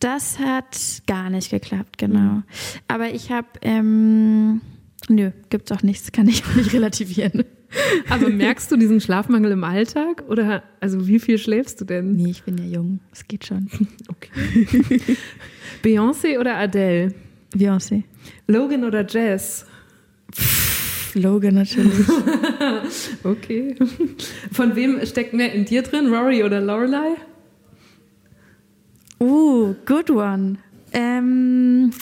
das hat gar nicht geklappt, genau. Mhm. Aber ich habe, ähm, nö, gibt's auch nichts, kann ich auch nicht relativieren. Aber merkst du diesen Schlafmangel im Alltag? Oder also wie viel schläfst du denn? Nee, ich bin ja jung. Es geht schon. Okay. Beyoncé oder Adele? Beyoncé. Logan oder Jazz? Logan natürlich. okay. Von wem steckt mehr in dir drin? Rory oder Lorelei? Uh, good one. Ähm,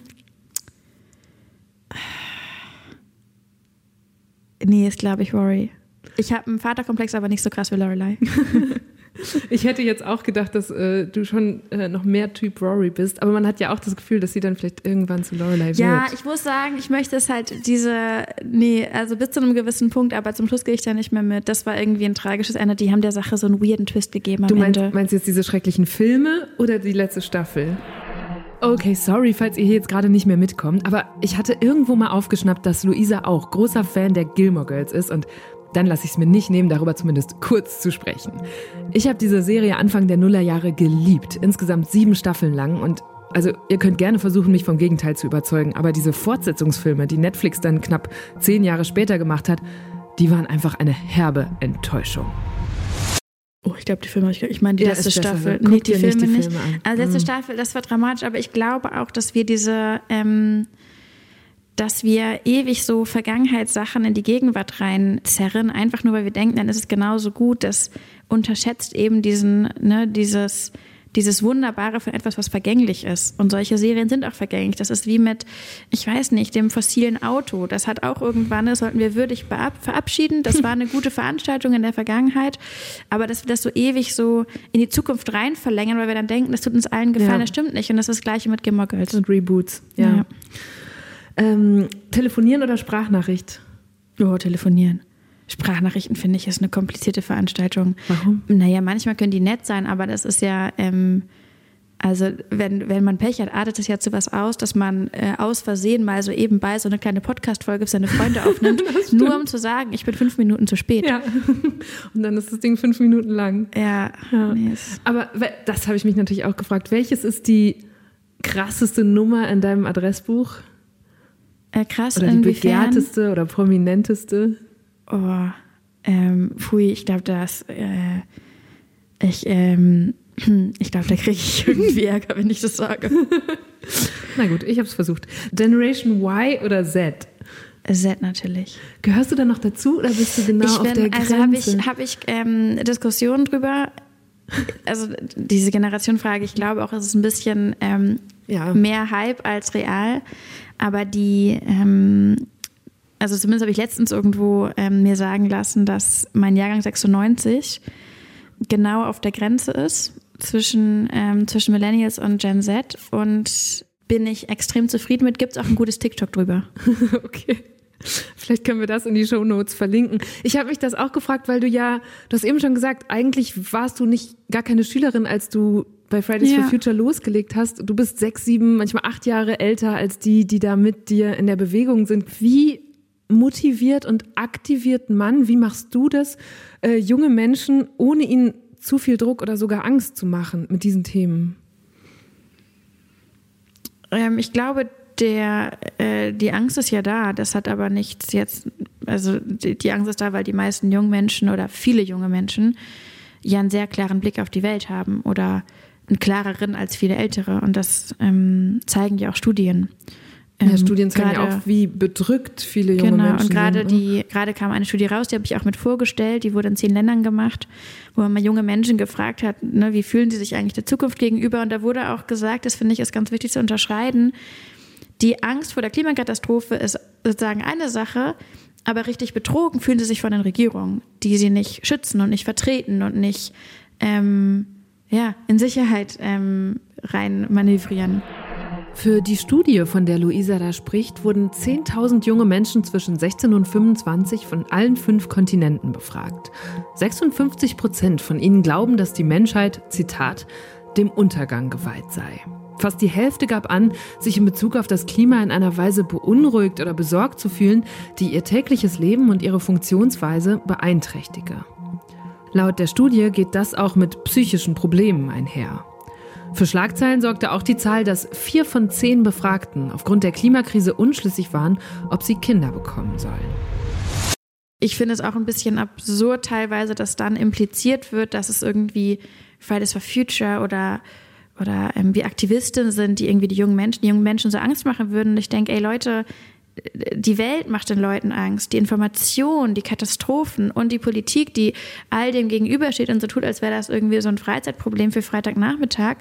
nee, ist glaube ich Rory. Ich habe einen Vaterkomplex, aber nicht so krass wie Lorelei. Ich hätte jetzt auch gedacht, dass äh, du schon äh, noch mehr Typ Rory bist, aber man hat ja auch das Gefühl, dass sie dann vielleicht irgendwann zu Lorelei wird. Ja, ich muss sagen, ich möchte es halt diese, nee, also bis zu einem gewissen Punkt, aber zum Schluss gehe ich da nicht mehr mit. Das war irgendwie ein tragisches Ende. Die haben der Sache so einen weirden Twist gegeben am du meinst, Ende. meinst jetzt diese schrecklichen Filme oder die letzte Staffel? Okay, sorry, falls ihr hier jetzt gerade nicht mehr mitkommt, aber ich hatte irgendwo mal aufgeschnappt, dass Luisa auch großer Fan der Gilmore Girls ist und dann lasse ich es mir nicht nehmen, darüber zumindest kurz zu sprechen. Ich habe diese Serie Anfang der Nullerjahre geliebt, insgesamt sieben Staffeln lang und also ihr könnt gerne versuchen, mich vom Gegenteil zu überzeugen, aber diese Fortsetzungsfilme, die Netflix dann knapp zehn Jahre später gemacht hat, die waren einfach eine herbe Enttäuschung. Oh, ich glaube, die Filme, ich meine die ja, letzte Staffel. Nee, die Filme nicht. Die Filme nicht. Also letzte mhm. Staffel, das war dramatisch, aber ich glaube auch, dass wir diese ähm, dass wir ewig so Vergangenheitssachen in die Gegenwart reinzerren, einfach nur weil wir denken, dann ist es genauso gut. Das unterschätzt eben diesen, ne, dieses, dieses Wunderbare von etwas, was vergänglich ist. Und solche Serien sind auch vergänglich. Das ist wie mit, ich weiß nicht, dem fossilen Auto. Das hat auch irgendwann, das sollten wir würdig verabschieden. Das war eine gute Veranstaltung in der Vergangenheit. Aber dass wir das so ewig so in die Zukunft rein verlängern, weil wir dann denken, das tut uns allen gefallen, ja. das stimmt nicht. Und das ist das Gleiche mit Gilmore Girls. Und Reboots, ja. ja. Ähm, telefonieren oder Sprachnachricht? Oh, telefonieren. Sprachnachrichten finde ich ist eine komplizierte Veranstaltung. Warum? Naja, manchmal können die nett sein, aber das ist ja, ähm, also wenn, wenn man Pech hat, artet es ja zu was aus, dass man äh, aus Versehen mal so eben bei so eine kleine Podcast-Folge für seine Freunde aufnimmt, nur um zu sagen, ich bin fünf Minuten zu spät. Ja. Und dann ist das Ding fünf Minuten lang. Ja. ja. Nee, aber das habe ich mich natürlich auch gefragt. Welches ist die krasseste Nummer in deinem Adressbuch? Äh, krass. Oder die inwiefern? begehrteste oder prominenteste? Oh, ähm, pfui, ich glaube, das, äh, ich, ähm, ich glaube, da kriege ich irgendwie Ärger, wenn ich das sage. Na gut, ich habe es versucht. Generation Y oder Z? Z natürlich. Gehörst du da noch dazu oder bist du genau ich bin, auf der Grenze? Also habe ich, hab ich ähm, Diskussionen drüber. Also diese Generationenfrage, ich glaube auch, es ist ein bisschen ähm, ja. mehr Hype als real. Aber die, ähm, also zumindest habe ich letztens irgendwo ähm, mir sagen lassen, dass mein Jahrgang 96 genau auf der Grenze ist zwischen, ähm, zwischen Millennials und Gen Z und bin ich extrem zufrieden mit. Gibt es auch ein gutes TikTok drüber. okay. Vielleicht können wir das in die Show Notes verlinken. Ich habe mich das auch gefragt, weil du ja, du hast eben schon gesagt, eigentlich warst du nicht gar keine Schülerin, als du bei Fridays ja. for Future losgelegt hast. Du bist sechs, sieben, manchmal acht Jahre älter als die, die da mit dir in der Bewegung sind. Wie motiviert und aktiviert man, wie machst du das, äh, junge Menschen, ohne ihnen zu viel Druck oder sogar Angst zu machen mit diesen Themen? Ähm, ich glaube, der, äh, die Angst ist ja da. Das hat aber nichts jetzt, also die, die Angst ist da, weil die meisten jungen Menschen oder viele junge Menschen ja einen sehr klaren Blick auf die Welt haben oder klareren als viele ältere. Und das ähm, zeigen ja auch Studien. Ja, ähm, Studien zeigen grade, ja auch, wie bedrückt viele junge genau, Menschen und gerade sind. Die, gerade kam eine Studie raus, die habe ich auch mit vorgestellt, die wurde in zehn Ländern gemacht, wo man mal junge Menschen gefragt hat, ne, wie fühlen sie sich eigentlich der Zukunft gegenüber. Und da wurde auch gesagt, das finde ich ist ganz wichtig zu unterscheiden, die Angst vor der Klimakatastrophe ist sozusagen eine Sache, Aber richtig betrogen fühlen sie sich von den Regierungen, die sie nicht schützen und nicht vertreten und nicht ähm, ja, in Sicherheit ähm, rein manövrieren. Für die Studie, von der Luisa da spricht, wurden 10.000 junge Menschen zwischen 16 und 25 von allen fünf Kontinenten befragt. 56 Prozent von ihnen glauben, dass die Menschheit, Zitat, dem Untergang geweiht sei. Fast die Hälfte gab an, sich in Bezug auf das Klima in einer Weise beunruhigt oder besorgt zu fühlen, die ihr tägliches Leben und ihre Funktionsweise beeinträchtige. Laut der Studie geht das auch mit psychischen Problemen einher. Für Schlagzeilen sorgte auch die Zahl, dass vier von zehn Befragten aufgrund der Klimakrise unschlüssig waren, ob sie Kinder bekommen sollen. Ich finde es auch ein bisschen absurd teilweise, dass dann impliziert wird, dass es irgendwie Fridays for Future oder oder ähm, wie Aktivistinnen sind, die irgendwie die jungen Menschen, die jungen Menschen so Angst machen würden. Und ich denke, ey Leute, die Welt macht den Leuten Angst, die Information, die Katastrophen und die Politik, die all dem gegenübersteht und so tut, als wäre das irgendwie so ein Freizeitproblem für Freitagnachmittag.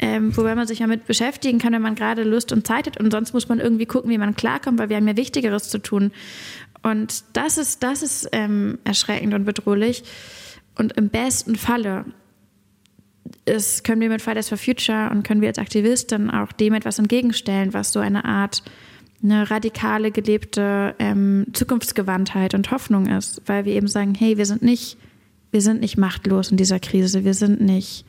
Ähm, wobei man sich damit beschäftigen kann, wenn man gerade Lust und Zeit hat. Und sonst muss man irgendwie gucken, wie man klarkommt, weil wir haben ja Wichtigeres zu tun. Und das ist, das ist ähm, erschreckend und bedrohlich. Und im besten Falle ist, können wir mit Fridays for Future und können wir als Aktivisten auch dem etwas entgegenstellen, was so eine Art eine radikale gelebte ähm, Zukunftsgewandtheit und Hoffnung ist, weil wir eben sagen, hey, wir sind nicht, wir sind nicht machtlos in dieser Krise, wir sind nicht,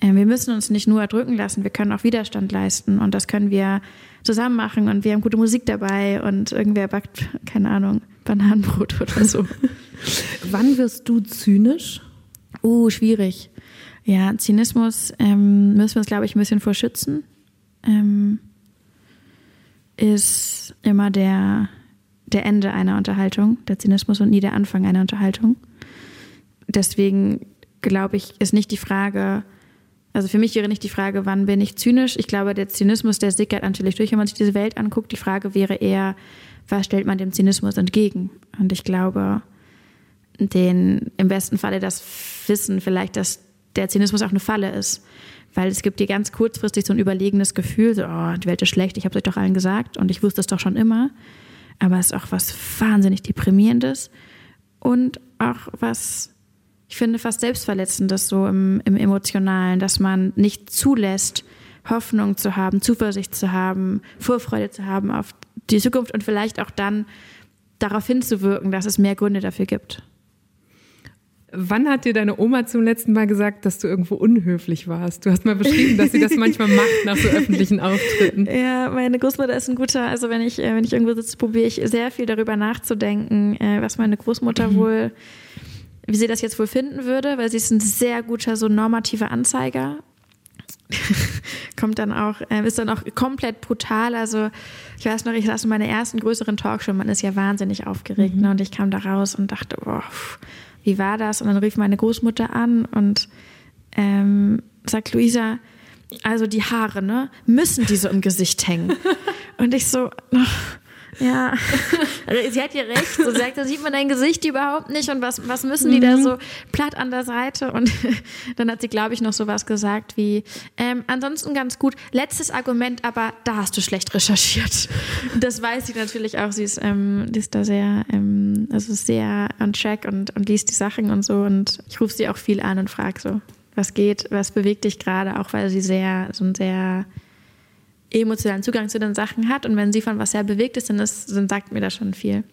äh, wir müssen uns nicht nur erdrücken lassen, wir können auch Widerstand leisten und das können wir zusammen machen und wir haben gute Musik dabei und irgendwer backt, keine Ahnung, Bananenbrot oder so. Wann wirst du zynisch? Uh, schwierig. Ja, Zynismus ähm, müssen wir uns, glaube ich, ein bisschen vorschützen. Ähm, ist immer der, der Ende einer Unterhaltung, der Zynismus und nie der Anfang einer Unterhaltung. Deswegen glaube ich, ist nicht die Frage, also für mich wäre nicht die Frage, wann bin ich zynisch. Ich glaube, der Zynismus, der sickert natürlich durch, wenn man sich diese Welt anguckt. Die Frage wäre eher, was stellt man dem Zynismus entgegen? Und ich glaube, den im besten Falle das Wissen vielleicht, dass der Zynismus auch eine Falle ist. Weil es gibt dir ganz kurzfristig so ein überlegenes Gefühl, so, oh, die Welt ist schlecht, ich habe es euch doch allen gesagt und ich wusste es doch schon immer. Aber es ist auch was wahnsinnig Deprimierendes und auch was, ich finde, fast Selbstverletzendes so im, im Emotionalen, dass man nicht zulässt, Hoffnung zu haben, Zuversicht zu haben, Vorfreude zu haben auf die Zukunft und vielleicht auch dann darauf hinzuwirken, dass es mehr Gründe dafür gibt. Wann hat dir deine Oma zum letzten Mal gesagt, dass du irgendwo unhöflich warst? Du hast mal beschrieben, dass sie das manchmal macht nach so öffentlichen Auftritten. Ja, meine Großmutter ist ein guter, also wenn ich, äh, wenn ich irgendwo sitze, probiere ich sehr viel darüber nachzudenken, äh, was meine Großmutter mhm. wohl, wie sie das jetzt wohl finden würde, weil sie ist ein sehr guter, so normativer Anzeiger. Kommt dann auch, äh, ist dann auch komplett brutal. Also ich weiß noch, ich saß in meiner ersten größeren Talkshow, man ist ja wahnsinnig aufgeregt, mhm. ne? Und ich kam da raus und dachte, boah, pff, wie war das? Und dann rief meine Großmutter an und ähm, sagt, Luisa, also die Haare, ne, müssen die so im Gesicht hängen. Und ich so, ja, also sie hat ja recht. So sagt, da sieht man dein Gesicht überhaupt nicht und was, was müssen die mhm. da so platt an der Seite? Und dann hat sie, glaube ich, noch so was gesagt wie, ähm, ansonsten ganz gut. Letztes Argument, aber da hast du schlecht recherchiert. Das weiß sie natürlich auch. Sie ist, ähm, die ist da sehr, ähm, also sehr on track und, und liest die Sachen und so. Und ich rufe sie auch viel an und frage so, was geht, was bewegt dich gerade, auch weil sie sehr, so ein sehr emotionalen Zugang zu den Sachen hat und wenn sie von was sehr bewegt ist, dann, ist, dann sagt mir das schon viel.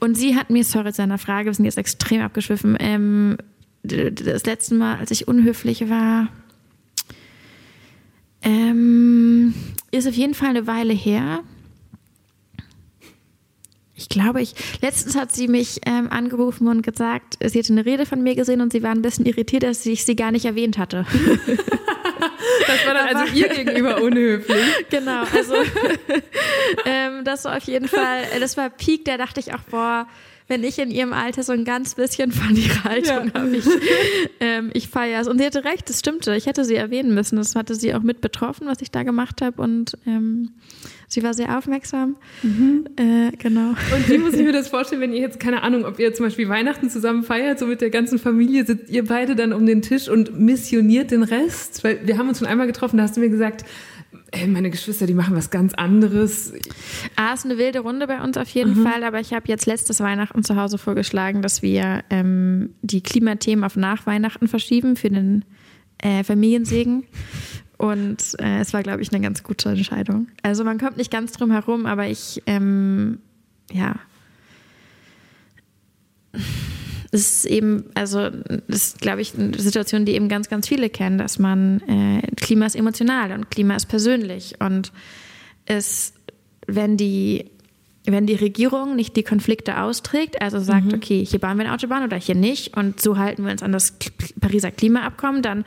Und sie hat mir, sorry zu einer Frage, wir sind jetzt extrem abgeschwiffen, ähm, das letzte Mal, als ich unhöflich war, ähm, ist auf jeden Fall eine Weile her. Ich glaube, ich letztens hat sie mich ähm, angerufen und gesagt, sie hätte eine Rede von mir gesehen und sie war ein bisschen irritiert, dass ich sie gar nicht erwähnt hatte. Das war dann also ihr gegenüber unhöflich. Genau, also ähm, das war auf jeden Fall, äh, das war Peak, da dachte ich auch, boah, wenn ich in ihrem Alter so ein ganz bisschen von ihrer Haltung ja. habe, ich, ähm, ich feiere es. Und sie hatte recht, das stimmte. Ich hätte sie erwähnen müssen. Das hatte sie auch mit betroffen, was ich da gemacht habe. Und ähm, sie war sehr aufmerksam. Mhm. Äh, genau. Und wie muss ich mir das vorstellen, wenn ihr jetzt, keine Ahnung, ob ihr zum Beispiel Weihnachten zusammen feiert, so mit der ganzen Familie, sitzt ihr beide dann um den Tisch und missioniert den Rest? Weil wir haben uns schon einmal getroffen, da hast du mir gesagt, ey, meine Geschwister, die machen was ganz anderes. Ah, ist eine wilde Runde bei uns auf jeden mhm. Fall, aber ich habe jetzt letztes Weihnachten zu Hause vorgeschlagen, dass wir ähm, die Klimathemen auf nach Weihnachten verschieben für den äh, Familiensegen. Und äh, es war, glaube ich, eine ganz gute Entscheidung. Also man kommt nicht ganz drum herum, aber ich, ähm, ja, das ist eben, also das ist, glaube ich, eine Situation, die eben ganz, ganz viele kennen, dass man, äh, Klima ist emotional und Klima ist persönlich. Und es, wenn die, wenn die Regierung nicht die Konflikte austrägt, also sagt, mhm. okay, hier bauen wir eine Autobahn oder hier nicht und so halten wir uns an das Pariser Klimaabkommen, dann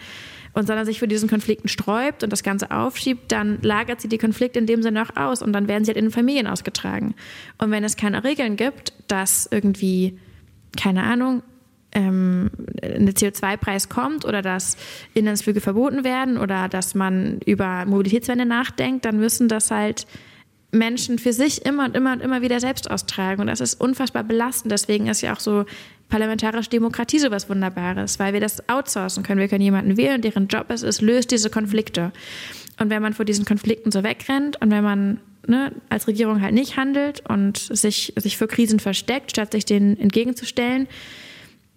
und sondern sich für diesen Konflikten sträubt und das Ganze aufschiebt, dann lagert sie die Konflikte in dem Sinne auch aus und dann werden sie halt in den Familien ausgetragen. Und wenn es keine Regeln gibt, dass irgendwie keine Ahnung, ähm, ein CO2-Preis kommt oder dass Inlandsflüge verboten werden oder dass man über Mobilitätswende nachdenkt, dann müssen das halt Menschen für sich immer und immer und immer wieder selbst austragen. Und das ist unfassbar belastend. Deswegen ist ja auch so parlamentarische Demokratie so was Wunderbares, weil wir das outsourcen können. Wir können jemanden wählen, deren Job es ist, löst diese Konflikte. Und wenn man vor diesen Konflikten so wegrennt und wenn man ne, als Regierung halt nicht handelt und sich, sich für Krisen versteckt, statt sich denen entgegenzustellen,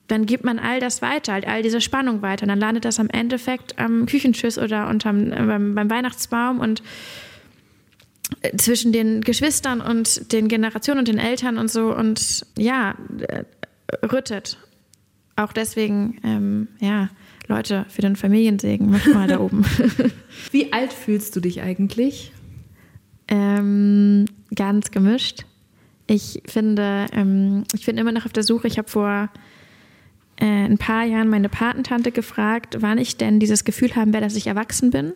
dann gibt man all das weiter, halt all diese Spannung weiter. Und dann landet das am Endeffekt am Küchenschiss oder unterm, beim, beim Weihnachtsbaum und zwischen den Geschwistern und den Generationen und den Eltern und so und ja, äh, rüttet. Auch deswegen, ähm, ja, Leute, für den Familiensegen, mach mal da oben. Wie alt fühlst du dich eigentlich? Ähm, ganz gemischt. Ich finde, ähm, ich bin immer noch auf der Suche. Ich habe vor äh, ein paar Jahren meine Patentante gefragt, wann ich denn dieses Gefühl haben werde, dass ich erwachsen bin.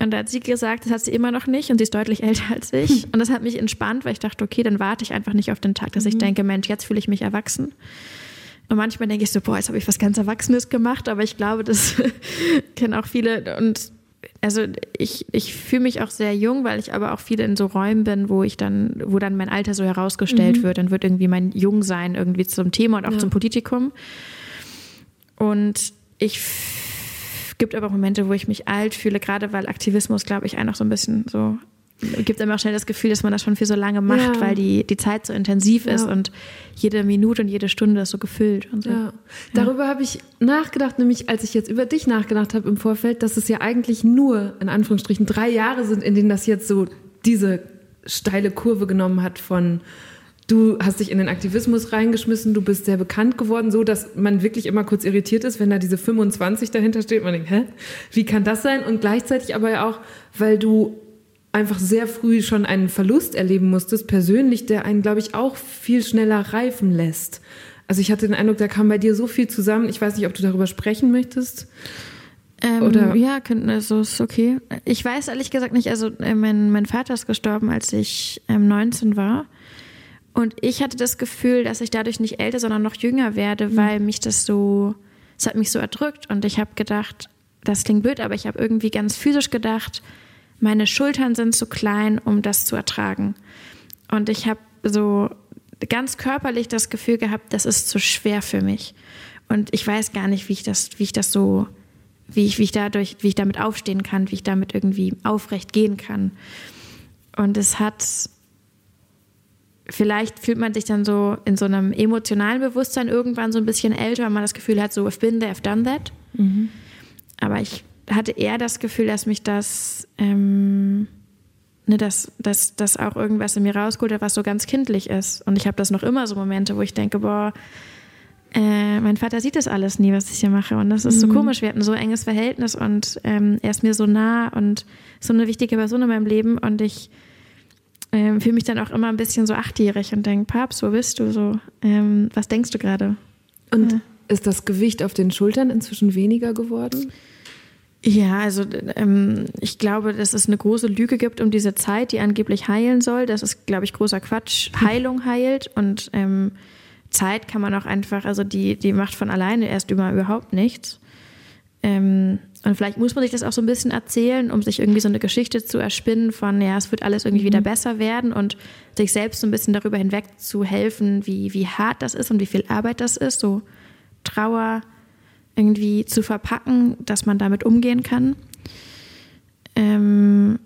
Und da hat sie gesagt, das hat sie immer noch nicht und sie ist deutlich älter als ich. Und das hat mich entspannt, weil ich dachte, okay, dann warte ich einfach nicht auf den Tag, dass ich mhm. denke, Mensch, jetzt fühle ich mich erwachsen. Und manchmal denke ich so, boah, jetzt habe ich was ganz Erwachsenes gemacht, aber ich glaube, das kennen auch viele. Und also ich, ich fühle mich auch sehr jung, weil ich aber auch viel in so Räumen bin, wo ich dann, wo dann mein Alter so herausgestellt mhm. wird. Dann wird irgendwie mein Jungsein irgendwie zum Thema und auch ja. zum Politikum. Und ich gibt aber auch Momente, wo ich mich alt fühle, gerade weil Aktivismus, glaube ich, einfach so ein bisschen so gibt einem auch schnell das Gefühl, dass man das schon für so lange macht, ja. weil die, die Zeit so intensiv ist ja. und jede Minute und jede Stunde ist so gefüllt und so. Ja. Darüber habe ich nachgedacht, nämlich als ich jetzt über dich nachgedacht habe im Vorfeld, dass es ja eigentlich nur in Anführungsstrichen drei Jahre sind, in denen das jetzt so diese steile Kurve genommen hat von Du hast dich in den Aktivismus reingeschmissen, du bist sehr bekannt geworden, so dass man wirklich immer kurz irritiert ist, wenn da diese 25 dahinter steht. Man denkt, hä, wie kann das sein? Und gleichzeitig aber ja auch, weil du einfach sehr früh schon einen Verlust erleben musstest, persönlich, der einen, glaube ich, auch viel schneller reifen lässt. Also ich hatte den Eindruck, da kam bei dir so viel zusammen. Ich weiß nicht, ob du darüber sprechen möchtest. Ähm, Oder? Ja, könnten, also ist okay. Ich weiß ehrlich gesagt nicht, also äh, mein, mein Vater ist gestorben, als ich ähm, 19 war. Und ich hatte das Gefühl, dass ich dadurch nicht älter, sondern noch jünger werde, mhm. weil mich das so, es hat mich so erdrückt. Und ich habe gedacht, das klingt blöd, aber ich habe irgendwie ganz physisch gedacht, meine Schultern sind zu klein, um das zu ertragen. Und ich habe so ganz körperlich das Gefühl gehabt, das ist zu schwer für mich. Und ich weiß gar nicht, wie ich das, wie ich das so, wie ich, wie ich dadurch, wie ich damit aufstehen kann, wie ich damit irgendwie aufrecht gehen kann. Und es hat, vielleicht fühlt man sich dann so in so einem emotionalen Bewusstsein irgendwann so ein bisschen älter, weil man das Gefühl hat, so, I've been there, I've done that. Mhm. Aber ich hatte eher das Gefühl, dass mich das, ähm, ne, dass, dass, dass auch irgendwas in mir rausgeholt hat, was so ganz kindlich ist. Und ich habe das noch immer so Momente, wo ich denke, boah, äh, mein Vater sieht das alles nie, was ich hier mache. Und das ist mhm. so komisch. Wir hatten so ein enges Verhältnis und ähm, er ist mir so nah und so eine wichtige Person in meinem Leben. Und ich ähm, fühle mich dann auch immer ein bisschen so achtjährig und denke, Papst, wo bist du so? Ähm, was denkst du gerade? Und ja. ist das Gewicht auf den Schultern inzwischen weniger geworden? Ja, also ähm, ich glaube, dass es eine große Lüge gibt um diese Zeit, die angeblich heilen soll. Das ist, glaube ich, großer Quatsch. Heilung heilt und ähm, Zeit kann man auch einfach, also die, die macht von alleine erst immer überhaupt nichts. Ähm, und vielleicht muss man sich das auch so ein bisschen erzählen, um sich irgendwie so eine Geschichte zu erspinnen von, ja, es wird alles irgendwie wieder mhm. besser werden und sich selbst so ein bisschen darüber hinweg zu helfen, wie, wie hart das ist und wie viel Arbeit das ist. So Trauer, irgendwie zu verpacken, dass man damit umgehen kann. Ähm,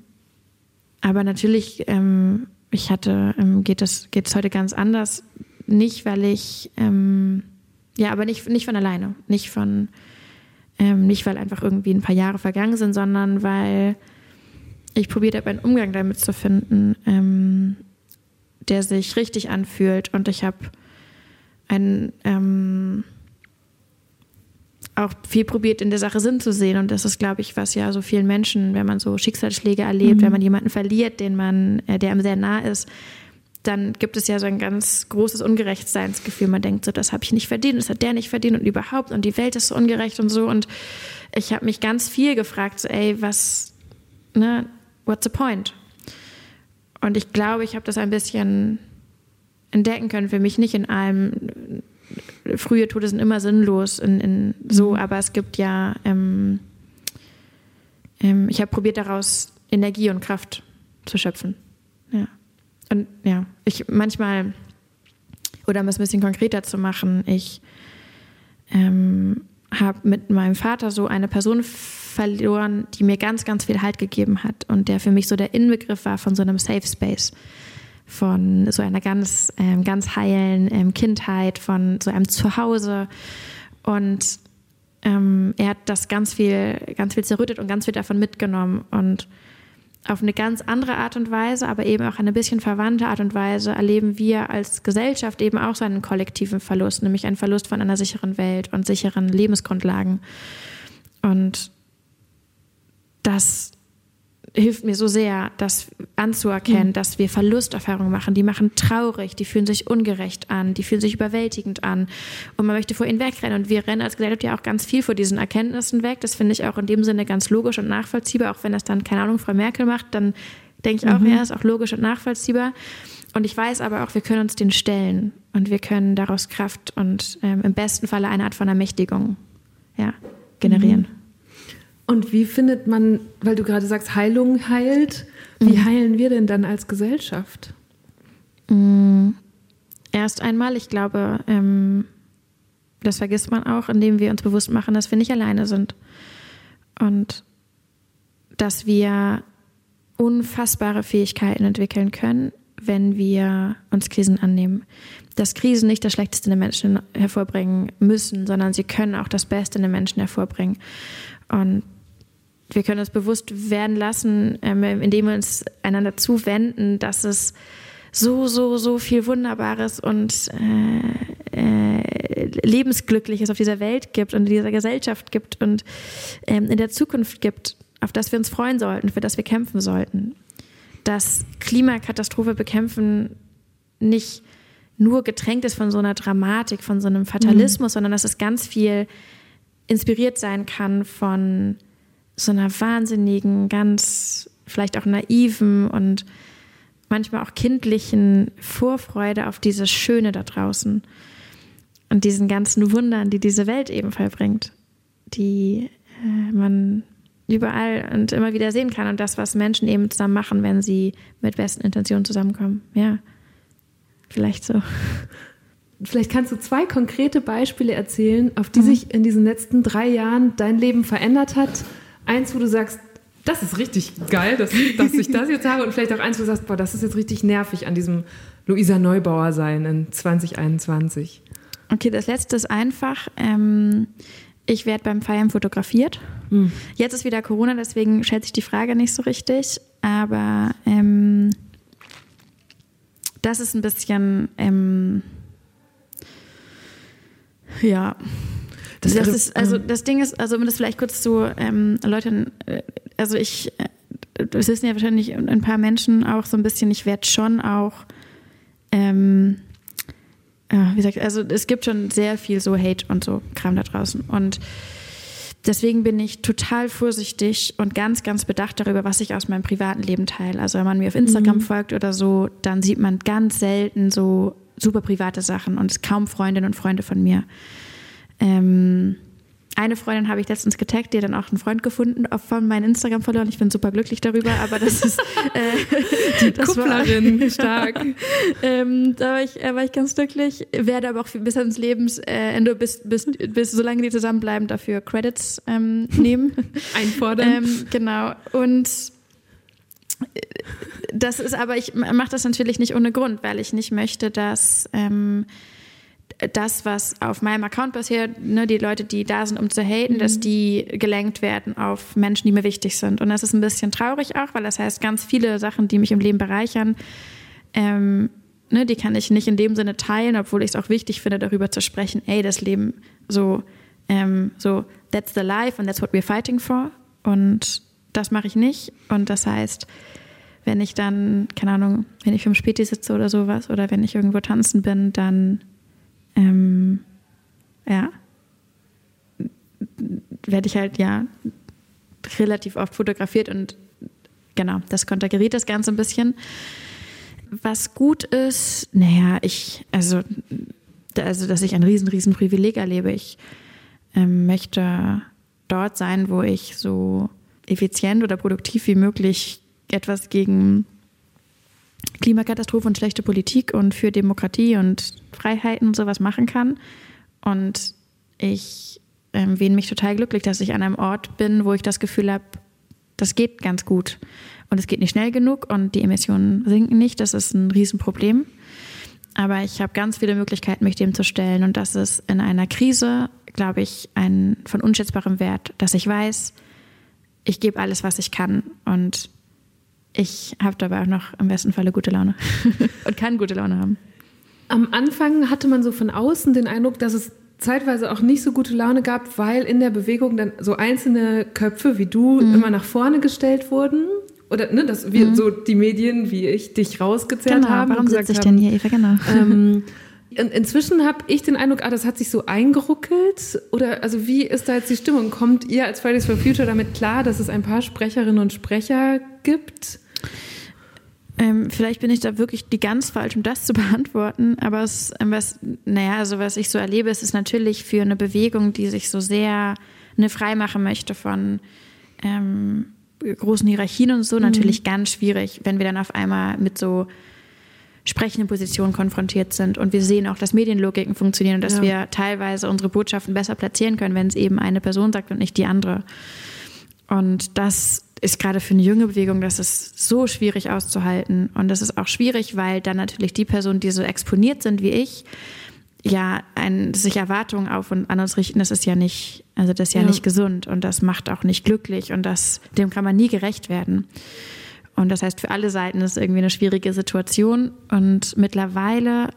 aber natürlich, ähm, ich hatte, ähm, geht es geht heute ganz anders. Nicht, weil ich, ähm, ja, aber nicht, nicht von alleine. Nicht von, ähm, nicht, weil einfach irgendwie ein paar Jahre vergangen sind, sondern weil ich probiert habe, einen Umgang damit zu finden, ähm, der sich richtig anfühlt. Und ich habe ein ähm, auch viel probiert, in der Sache Sinn zu sehen. Und das ist, glaube ich, was ja so vielen Menschen, wenn man so Schicksalsschläge erlebt, mhm. wenn man jemanden verliert, den man, äh, der einem sehr nah ist, dann gibt es ja so ein ganz großes Ungerechtseinsgefühl. Man denkt so, das habe ich nicht verdient, das hat der nicht verdient und überhaupt und die Welt ist so ungerecht und so. Und ich habe mich ganz viel gefragt, so, ey, was, ne, what's the point? Und ich glaube, ich habe das ein bisschen entdecken können. Für mich nicht in allem. Frühe Tode sind immer sinnlos, in, in so, mhm. aber es gibt ja. Ähm, ähm, ich habe probiert, daraus Energie und Kraft zu schöpfen. Ja. Und ja, ich manchmal, oder um es ein bisschen konkreter zu machen, ich ähm, habe mit meinem Vater so eine Person verloren, die mir ganz, ganz viel Halt gegeben hat und der für mich so der Inbegriff war von so einem Safe Space, von so einer ganz, ähm, ganz heilen ähm, Kindheit, von so einem Zuhause. Und ähm, er hat das ganz viel, ganz viel zerrüttet und ganz viel davon mitgenommen. Und auf eine ganz andere Art und Weise, aber eben auch eine bisschen verwandte Art und Weise erleben wir als Gesellschaft eben auch so einen kollektiven Verlust, nämlich einen Verlust von einer sicheren Welt und sicheren Lebensgrundlagen. Und das hilft mir so sehr, das anzuerkennen, mhm. dass wir Verlusterfahrungen machen. Die machen traurig, die fühlen sich ungerecht an, die fühlen sich überwältigend an und man möchte vor ihnen wegrennen. Und wir rennen als Gesellschaft ja auch ganz viel vor diesen Erkenntnissen weg. Das finde ich auch in dem Sinne ganz logisch und nachvollziehbar. Auch wenn das dann, keine Ahnung, Frau Merkel macht, dann denke ich auch, mhm. ja, ist auch logisch und nachvollziehbar. Und ich weiß aber auch, wir können uns den stellen und wir können daraus Kraft und ähm, im besten Falle eine Art von Ermächtigung ja, generieren. Mhm. Und wie findet man, weil du gerade sagst, Heilung heilt, wie mhm. heilen wir denn dann als Gesellschaft? Mhm. Erst einmal, ich glaube, ähm, das vergisst man auch, indem wir uns bewusst machen, dass wir nicht alleine sind. Und dass wir unfassbare Fähigkeiten entwickeln können, wenn wir uns Krisen annehmen. Dass Krisen nicht das Schlechteste in den Menschen hervorbringen müssen, sondern sie können auch das Beste in den Menschen hervorbringen. Und wir können uns bewusst werden lassen, ähm, indem wir uns einander zuwenden, dass es so, so, so viel Wunderbares und äh, äh, Lebensglückliches auf dieser Welt gibt und in dieser Gesellschaft gibt und ähm, in der Zukunft gibt, auf das wir uns freuen sollten, für das wir kämpfen sollten. Dass Klimakatastrophe bekämpfen nicht nur getränkt ist von so einer Dramatik, von so einem Fatalismus, mhm. sondern dass es ganz viel inspiriert sein kann von so einer wahnsinnigen, ganz vielleicht auch naiven und manchmal auch kindlichen Vorfreude auf dieses Schöne da draußen und diesen ganzen Wundern, die diese Welt eben vollbringt, die äh, man überall und immer wieder sehen kann und das, was Menschen eben zusammen machen, wenn sie mit besten Intentionen zusammenkommen. Ja, vielleicht so. Vielleicht kannst du zwei konkrete Beispiele erzählen, auf die mhm. sich in diesen letzten drei Jahren dein Leben verändert hat eins, wo du sagst, das ist richtig geil, dass, dass ich das jetzt habe und vielleicht auch eins, wo du sagst, boah, das ist jetzt richtig nervig an diesem Luisa Neubauer sein in 2021. Okay, das letzte ist einfach. Ähm, ich werde beim Feiern fotografiert. Hm. Jetzt ist wieder Corona, deswegen stellt sich die Frage nicht so richtig. Aber ähm, das ist ein bisschen, ähm, ja, das, das ist, also das Ding ist, also um das vielleicht kurz zu ähm, erläutern, äh, also ich, äh, das wissen ja wahrscheinlich ein paar Menschen auch so ein bisschen, ich werde schon auch, ähm, äh, wie gesagt, also es gibt schon sehr viel so Hate und so Kram da draußen und deswegen bin ich total vorsichtig und ganz, ganz bedacht darüber, was ich aus meinem privaten Leben teile. Also wenn man mir auf Instagram mhm. folgt oder so, dann sieht man ganz selten so super private Sachen und kaum Freundinnen und Freunde von mir. Ähm, eine Freundin habe ich letztens getaggt, die hat dann auch einen Freund gefunden von meinen Instagram verloren. Ich bin super glücklich darüber, aber das ist äh, die das Kupplerin war, stark. ähm, da war ich, äh, war ich ganz glücklich. Werde aber auch bis ans Lebensende, bis, bis, bis solange die zusammenbleiben, dafür Credits ähm, nehmen. Einfordern. Ähm, genau. Und äh, das ist aber, ich mache das natürlich nicht ohne Grund, weil ich nicht möchte, dass ähm, das, was auf meinem Account passiert, ne, die Leute, die da sind, um zu haten, mhm. dass die gelenkt werden auf Menschen, die mir wichtig sind. Und das ist ein bisschen traurig auch, weil das heißt, ganz viele Sachen, die mich im Leben bereichern, ähm, ne, die kann ich nicht in dem Sinne teilen, obwohl ich es auch wichtig finde, darüber zu sprechen, ey, das Leben so, ähm, so, that's the life and that's what we're fighting for. Und das mache ich nicht. Und das heißt, wenn ich dann, keine Ahnung, wenn ich vom Späti sitze oder sowas oder wenn ich irgendwo tanzen bin, dann ähm, ja, werde ich halt ja relativ oft fotografiert und genau, das konterkariert das Ganze ein bisschen. Was gut ist, naja, ich, also, also dass ich ein riesen, riesen Privileg erlebe. Ich ähm, möchte dort sein, wo ich so effizient oder produktiv wie möglich etwas gegen Klimakatastrophe und schlechte Politik und für Demokratie und Freiheiten und sowas machen kann. Und ich ähm, wähne mich total glücklich, dass ich an einem Ort bin, wo ich das Gefühl habe, das geht ganz gut. Und es geht nicht schnell genug und die Emissionen sinken nicht. Das ist ein Riesenproblem. Aber ich habe ganz viele Möglichkeiten, mich dem zu stellen. Und das ist in einer Krise, glaube ich, ein von unschätzbarem Wert, dass ich weiß, ich gebe alles, was ich kann. Und ich habe dabei auch noch im besten Falle gute Laune und kann gute Laune haben. Am Anfang hatte man so von außen den Eindruck, dass es zeitweise auch nicht so gute Laune gab, weil in der Bewegung dann so einzelne Köpfe wie du mhm. immer nach vorne gestellt wurden. Oder ne, dass wir mhm. so die Medien wie ich dich rausgezerrt genau, haben. Warum sitze ich haben, denn hier, Eva? Genau. Ähm, in, inzwischen habe ich den Eindruck, ah, das hat sich so eingeruckelt. Oder also wie ist da jetzt die Stimmung? Kommt ihr als Fridays for Future damit klar, dass es ein paar Sprecherinnen und Sprecher gibt? Ähm, vielleicht bin ich da wirklich die ganz falsch, um das zu beantworten. Aber es, ähm, was, naja, also was ich so erlebe, es ist natürlich für eine Bewegung, die sich so sehr eine freimachen möchte von ähm, großen Hierarchien und so, mhm. natürlich ganz schwierig, wenn wir dann auf einmal mit so sprechenden Positionen konfrontiert sind und wir sehen auch, dass Medienlogiken funktionieren und dass ja. wir teilweise unsere Botschaften besser platzieren können, wenn es eben eine Person sagt und nicht die andere. Und das ist gerade für eine junge Bewegung, das ist so schwierig auszuhalten. Und das ist auch schwierig, weil dann natürlich die Personen, die so exponiert sind wie ich, ja, ein, sich Erwartungen auf und an uns richten, das ist ja nicht, also das ist ja, ja, nicht gesund und das macht auch nicht glücklich und das, dem kann man nie gerecht werden. Und das heißt, für alle Seiten ist es irgendwie eine schwierige Situation und mittlerweile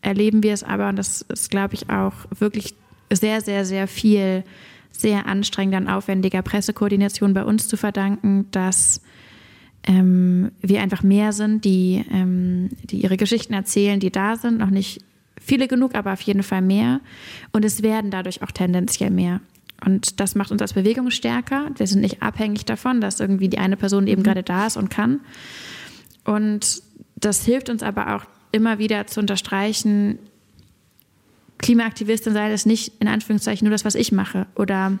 erleben wir es aber, und das ist, glaube ich, auch wirklich sehr, sehr, sehr viel sehr anstrengender und aufwendiger Pressekoordination bei uns zu verdanken, dass ähm, wir einfach mehr sind, die, ähm, die ihre Geschichten erzählen, die da sind. Noch nicht viele genug, aber auf jeden Fall mehr. Und es werden dadurch auch tendenziell mehr. Und das macht uns als Bewegung stärker. Wir sind nicht abhängig davon, dass irgendwie die eine Person eben mhm. gerade da ist und kann. Und das hilft uns aber auch immer wieder zu unterstreichen, Klimaaktivistin sei das nicht in Anführungszeichen nur das, was ich mache. Oder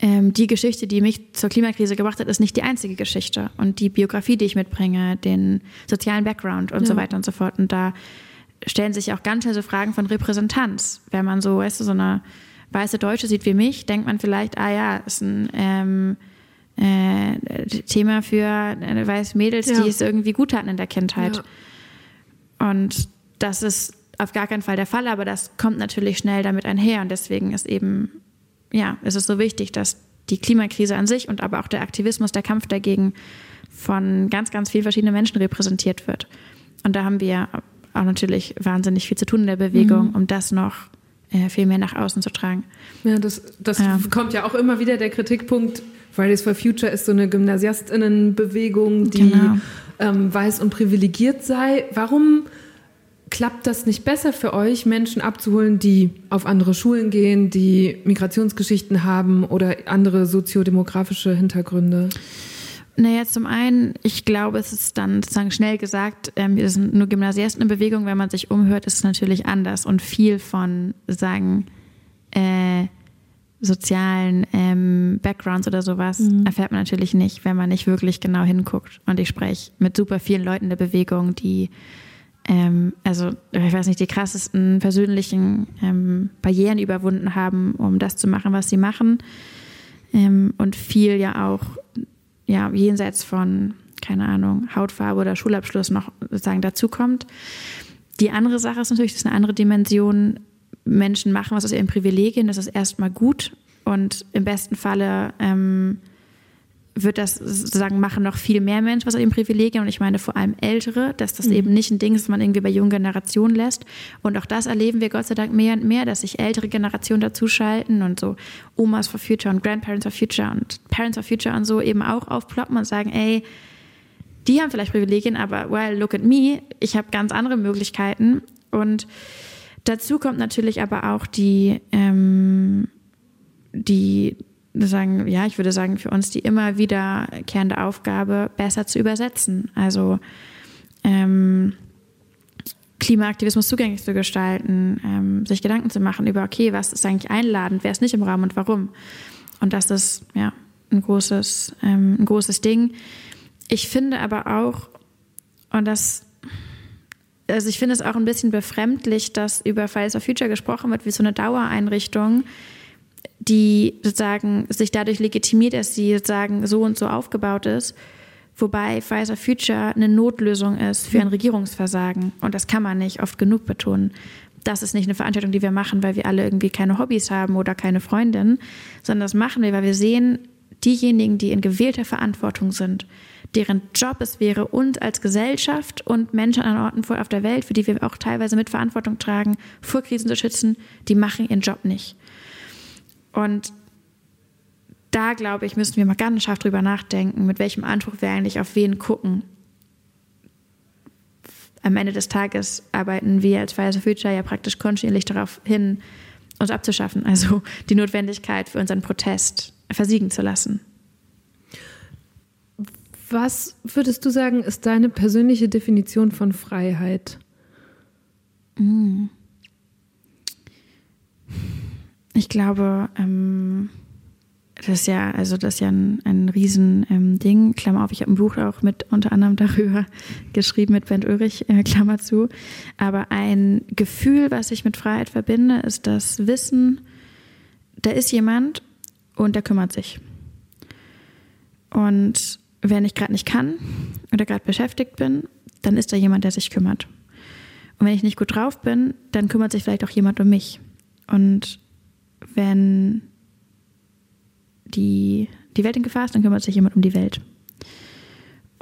ähm, die Geschichte, die mich zur Klimakrise gebracht hat, ist nicht die einzige Geschichte. Und die Biografie, die ich mitbringe, den sozialen Background und ja. so weiter und so fort. Und da stellen sich auch ganz schnell so Fragen von Repräsentanz. Wenn man so, weißt du, so eine weiße Deutsche sieht wie mich, denkt man vielleicht, ah ja, ist ein ähm, äh, Thema für äh, weiße Mädels, ja. die es irgendwie gut hatten in der Kindheit. Ja. Und das ist auf gar keinen Fall der Fall, aber das kommt natürlich schnell damit einher und deswegen ist eben, ja, es ist so wichtig, dass die Klimakrise an sich und aber auch der Aktivismus, der Kampf dagegen von ganz, ganz vielen verschiedenen Menschen repräsentiert wird. Und da haben wir auch natürlich wahnsinnig viel zu tun in der Bewegung, mhm. um das noch viel mehr nach außen zu tragen. Ja, das, das ja. kommt ja auch immer wieder der Kritikpunkt. Fridays for Future ist so eine Gymnasiastinnenbewegung, die genau. ähm, weiß und privilegiert sei. Warum klappt das nicht besser für euch, Menschen abzuholen, die auf andere Schulen gehen, die Migrationsgeschichten haben oder andere soziodemografische Hintergründe? Naja, zum einen, ich glaube, es ist dann sozusagen schnell gesagt, ähm, wir sind nur Gymnasiasten in Bewegung. Wenn man sich umhört, ist es natürlich anders und viel von sagen, äh, sozialen ähm, Backgrounds oder sowas mhm. erfährt man natürlich nicht, wenn man nicht wirklich genau hinguckt. Und ich spreche mit super vielen Leuten in der Bewegung, die ähm, also ich weiß nicht, die krassesten persönlichen ähm, Barrieren überwunden haben, um das zu machen, was sie machen. Ähm, und viel ja auch ja, jenseits von, keine Ahnung, Hautfarbe oder Schulabschluss noch sozusagen dazukommt. Die andere Sache ist natürlich, das ist eine andere Dimension. Menschen machen was aus ihren Privilegien, das ist erstmal gut und im besten Falle ähm, wird das sozusagen machen noch viel mehr Menschen was aus ihren Privilegien und ich meine vor allem Ältere, dass das mhm. eben nicht ein Ding ist, das man irgendwie bei jungen Generationen lässt. Und auch das erleben wir Gott sei Dank mehr und mehr, dass sich ältere Generationen dazuschalten und so Omas for Future und Grandparents for Future und Parents for Future und so eben auch aufploppen und sagen, ey, die haben vielleicht Privilegien, aber well, look at me, ich habe ganz andere Möglichkeiten. Und dazu kommt natürlich aber auch die, ähm, die sagen, ja, ich würde sagen, für uns die immer wiederkehrende Aufgabe, besser zu übersetzen. Also ähm, Klimaaktivismus zugänglich zu gestalten, ähm, sich Gedanken zu machen über, okay, was ist eigentlich einladend, wer ist nicht im Raum und warum. Und das ist ja ein großes, ähm, ein großes Ding. Ich finde aber auch, und das, also ich finde es auch ein bisschen befremdlich, dass über Fridays for Future gesprochen wird wie so eine Dauereinrichtung, die sozusagen sich dadurch legitimiert, dass sie sozusagen so und so aufgebaut ist. Wobei Pfizer Future eine Notlösung ist für ein Regierungsversagen. Und das kann man nicht oft genug betonen. Das ist nicht eine Veranstaltung, die wir machen, weil wir alle irgendwie keine Hobbys haben oder keine Freundin, sondern das machen wir, weil wir sehen, diejenigen, die in gewählter Verantwortung sind, deren Job es wäre, uns als Gesellschaft und Menschen an Orten auf der Welt, für die wir auch teilweise mit Verantwortung tragen, vor Krisen zu schützen, die machen ihren Job nicht. Und da, glaube ich, müssen wir mal ganz scharf drüber nachdenken, mit welchem Anspruch wir eigentlich auf wen gucken. Am Ende des Tages arbeiten wir als Fridays for Future ja praktisch kontinuierlich darauf hin, uns abzuschaffen, also die Notwendigkeit für unseren Protest versiegen zu lassen. Was würdest du sagen, ist deine persönliche Definition von Freiheit? Mm. Ich glaube, ähm, das ist ja, also das ist ja ein, ein Riesending. Ähm, Klammer auf, ich habe ein Buch auch mit unter anderem darüber geschrieben mit Bernd Ulrich, äh, Klammer zu. Aber ein Gefühl, was ich mit Freiheit verbinde, ist das Wissen, da ist jemand und der kümmert sich. Und wenn ich gerade nicht kann oder gerade beschäftigt bin, dann ist da jemand, der sich kümmert. Und wenn ich nicht gut drauf bin, dann kümmert sich vielleicht auch jemand um mich. Und wenn die, die Welt in Gefahr ist, dann kümmert sich jemand um die Welt.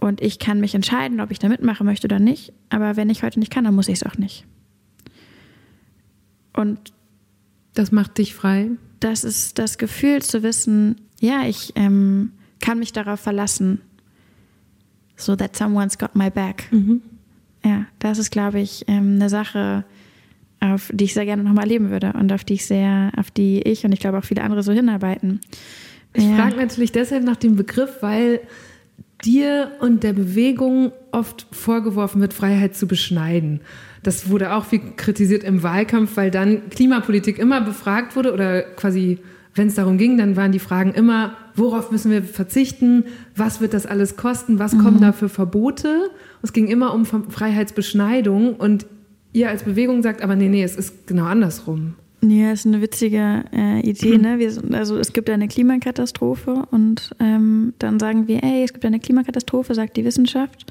Und ich kann mich entscheiden, ob ich da mitmachen möchte oder nicht. Aber wenn ich heute nicht kann, dann muss ich es auch nicht. Und das macht dich frei. Das ist das Gefühl zu wissen, ja, ich ähm, kann mich darauf verlassen, so that someone's got my back. Mhm. Ja, das ist, glaube ich, ähm, eine Sache, auf die ich sehr gerne nochmal leben würde und auf die ich sehr, auf die ich und ich glaube auch viele andere so hinarbeiten. Ich ja. frage natürlich deshalb nach dem Begriff, weil dir und der Bewegung oft vorgeworfen wird, Freiheit zu beschneiden. Das wurde auch viel kritisiert im Wahlkampf, weil dann Klimapolitik immer befragt wurde oder quasi, wenn es darum ging, dann waren die Fragen immer, worauf müssen wir verzichten, was wird das alles kosten, was mhm. kommen da für Verbote. Es ging immer um Freiheitsbeschneidung und ihr als Bewegung sagt, aber nee, nee, es ist genau andersrum. Ja, ist eine witzige äh, Idee. Ne? Wir, also es gibt eine Klimakatastrophe und ähm, dann sagen wir, ey, es gibt eine Klimakatastrophe, sagt die Wissenschaft.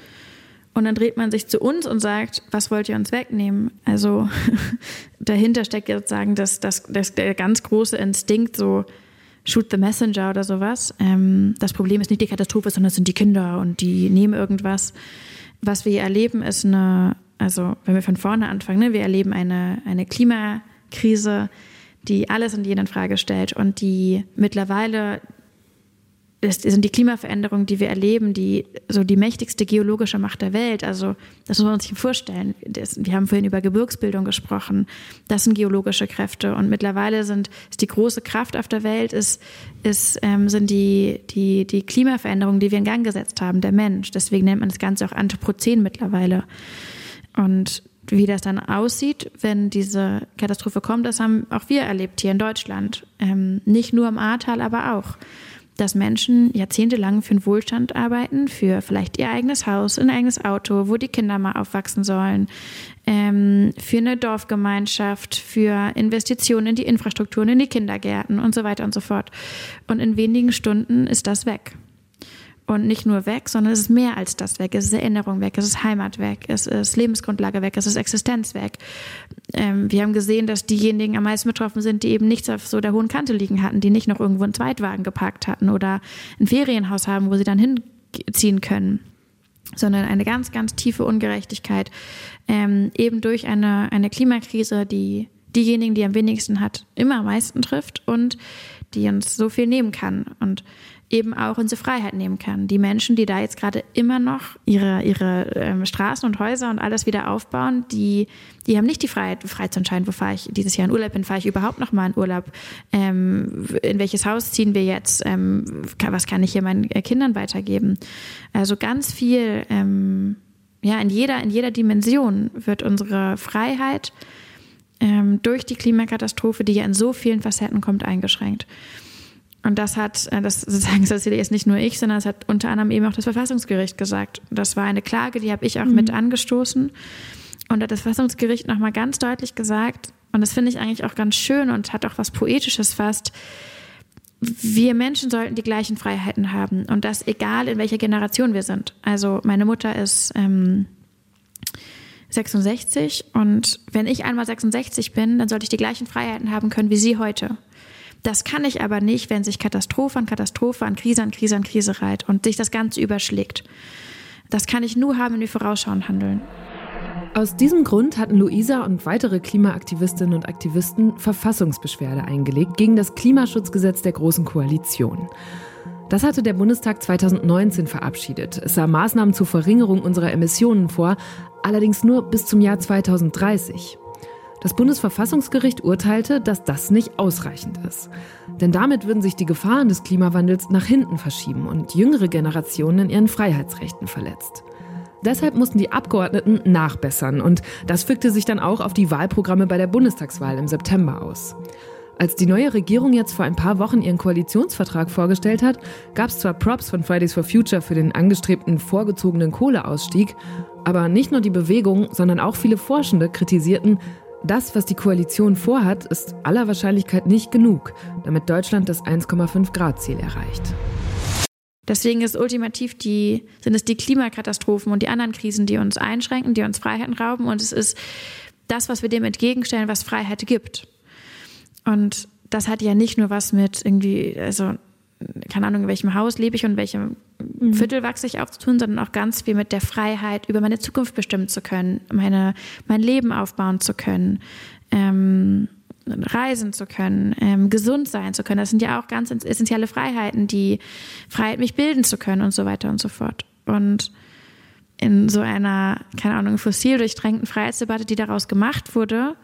Und dann dreht man sich zu uns und sagt, was wollt ihr uns wegnehmen? Also dahinter steckt jetzt sozusagen das, das, das, der ganz große Instinkt, so shoot the messenger oder sowas. Ähm, das Problem ist nicht die Katastrophe, sondern es sind die Kinder und die nehmen irgendwas. Was wir erleben, ist eine also wenn wir von vorne anfangen, ne, wir erleben eine, eine Klimakrise, die alles und jeden in Frage stellt und die mittlerweile das sind die Klimaveränderungen, die wir erleben, die so die mächtigste geologische Macht der Welt. Also das muss man sich vorstellen. Das, wir haben vorhin über Gebirgsbildung gesprochen. Das sind geologische Kräfte und mittlerweile sind ist die große Kraft auf der Welt ist, ist ähm, sind die die die Klimaveränderungen, die wir in Gang gesetzt haben, der Mensch. Deswegen nennt man das Ganze auch Anthropozän mittlerweile. Und wie das dann aussieht, wenn diese Katastrophe kommt, das haben auch wir erlebt hier in Deutschland. Ähm, nicht nur im Ahrtal, aber auch dass Menschen jahrzehntelang für den Wohlstand arbeiten, für vielleicht ihr eigenes Haus, ein eigenes Auto, wo die Kinder mal aufwachsen sollen, ähm, für eine Dorfgemeinschaft, für Investitionen in die Infrastrukturen, in die Kindergärten und so weiter und so fort. Und in wenigen Stunden ist das weg. Und nicht nur weg, sondern es ist mehr als das weg. Es ist Erinnerung weg, es ist Heimat weg, es ist Lebensgrundlage weg, es ist Existenz weg. Ähm, wir haben gesehen, dass diejenigen am meisten betroffen sind, die eben nichts auf so der hohen Kante liegen hatten, die nicht noch irgendwo einen Zweitwagen geparkt hatten oder ein Ferienhaus haben, wo sie dann hinziehen können sondern eine ganz, ganz tiefe Ungerechtigkeit, ähm, eben durch eine, eine Klimakrise, die diejenigen, die am wenigsten hat, immer am meisten trifft und die uns so viel nehmen kann. Und eben auch unsere Freiheit nehmen kann. Die Menschen, die da jetzt gerade immer noch ihre, ihre ähm, Straßen und Häuser und alles wieder aufbauen, die, die haben nicht die Freiheit, frei zu entscheiden, wo fahre ich dieses Jahr in Urlaub bin, fahre ich überhaupt noch mal in Urlaub, ähm, in welches Haus ziehen wir jetzt, ähm, was kann ich hier meinen äh, Kindern weitergeben. Also ganz viel, ähm, ja, in jeder, in jeder Dimension wird unsere Freiheit ähm, durch die Klimakatastrophe, die ja in so vielen Facetten kommt, eingeschränkt. Und das hat, äh, das sozusagen, das erzähle jetzt nicht nur ich, sondern es hat unter anderem eben auch das Verfassungsgericht gesagt. Das war eine Klage, die habe ich auch mhm. mit angestoßen. Und da hat das Verfassungsgericht nochmal ganz deutlich gesagt, und das finde ich eigentlich auch ganz schön und hat auch was Poetisches fast, wir Menschen sollten die gleichen Freiheiten haben. Und das egal, in welcher Generation wir sind. Also meine Mutter ist ähm, 66 und wenn ich einmal 66 bin, dann sollte ich die gleichen Freiheiten haben können wie sie heute. Das kann ich aber nicht, wenn sich Katastrophe an Katastrophe an Krise an Krise an Krise reiht und sich das Ganze überschlägt. Das kann ich nur haben, wenn wir vorausschauend handeln. Aus diesem Grund hatten Luisa und weitere Klimaaktivistinnen und Aktivisten Verfassungsbeschwerde eingelegt gegen das Klimaschutzgesetz der Großen Koalition. Das hatte der Bundestag 2019 verabschiedet. Es sah Maßnahmen zur Verringerung unserer Emissionen vor, allerdings nur bis zum Jahr 2030. Das Bundesverfassungsgericht urteilte, dass das nicht ausreichend ist. Denn damit würden sich die Gefahren des Klimawandels nach hinten verschieben und jüngere Generationen in ihren Freiheitsrechten verletzt. Deshalb mussten die Abgeordneten nachbessern und das fügte sich dann auch auf die Wahlprogramme bei der Bundestagswahl im September aus. Als die neue Regierung jetzt vor ein paar Wochen ihren Koalitionsvertrag vorgestellt hat, gab es zwar Props von Fridays for Future für den angestrebten vorgezogenen Kohleausstieg, aber nicht nur die Bewegung, sondern auch viele Forschende kritisierten, das, was die Koalition vorhat, ist aller Wahrscheinlichkeit nicht genug, damit Deutschland das 1,5 Grad Ziel erreicht. Deswegen ist ultimativ die, sind es die Klimakatastrophen und die anderen Krisen, die uns einschränken, die uns Freiheiten rauben. Und es ist das, was wir dem entgegenstellen, was Freiheit gibt. Und das hat ja nicht nur was mit irgendwie, also keine Ahnung, in welchem Haus lebe ich und welchem mhm. Viertel wachse ich auf zu tun, sondern auch ganz viel mit der Freiheit, über meine Zukunft bestimmen zu können, meine, mein Leben aufbauen zu können, ähm, reisen zu können, ähm, gesund sein zu können. Das sind ja auch ganz essentielle Freiheiten, die Freiheit, mich bilden zu können und so weiter und so fort. Und in so einer, keine Ahnung, fossil durchdrängten Freiheitsdebatte, die daraus gemacht wurde,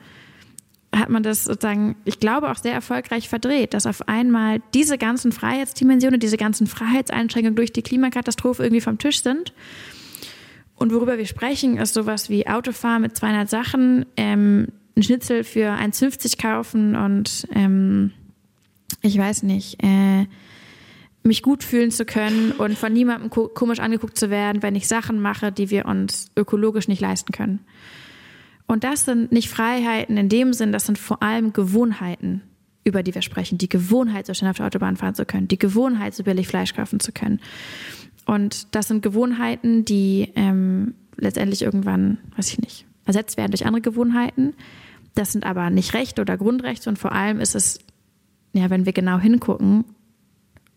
hat man das sozusagen, ich glaube, auch sehr erfolgreich verdreht, dass auf einmal diese ganzen Freiheitsdimensionen, diese ganzen Freiheitseinschränkungen durch die Klimakatastrophe irgendwie vom Tisch sind. Und worüber wir sprechen, ist sowas wie Autofahren mit 200 Sachen, ähm, ein Schnitzel für 1,50 kaufen und ähm, ich weiß nicht, äh, mich gut fühlen zu können und von niemandem komisch angeguckt zu werden, wenn ich Sachen mache, die wir uns ökologisch nicht leisten können. Und das sind nicht Freiheiten in dem Sinn, das sind vor allem Gewohnheiten, über die wir sprechen. Die Gewohnheit, so schnell auf der Autobahn fahren zu können, die Gewohnheit, so billig Fleisch kaufen zu können. Und das sind Gewohnheiten, die ähm, letztendlich irgendwann, weiß ich nicht, ersetzt werden durch andere Gewohnheiten. Das sind aber nicht Rechte oder Grundrechte und vor allem ist es, ja, wenn wir genau hingucken,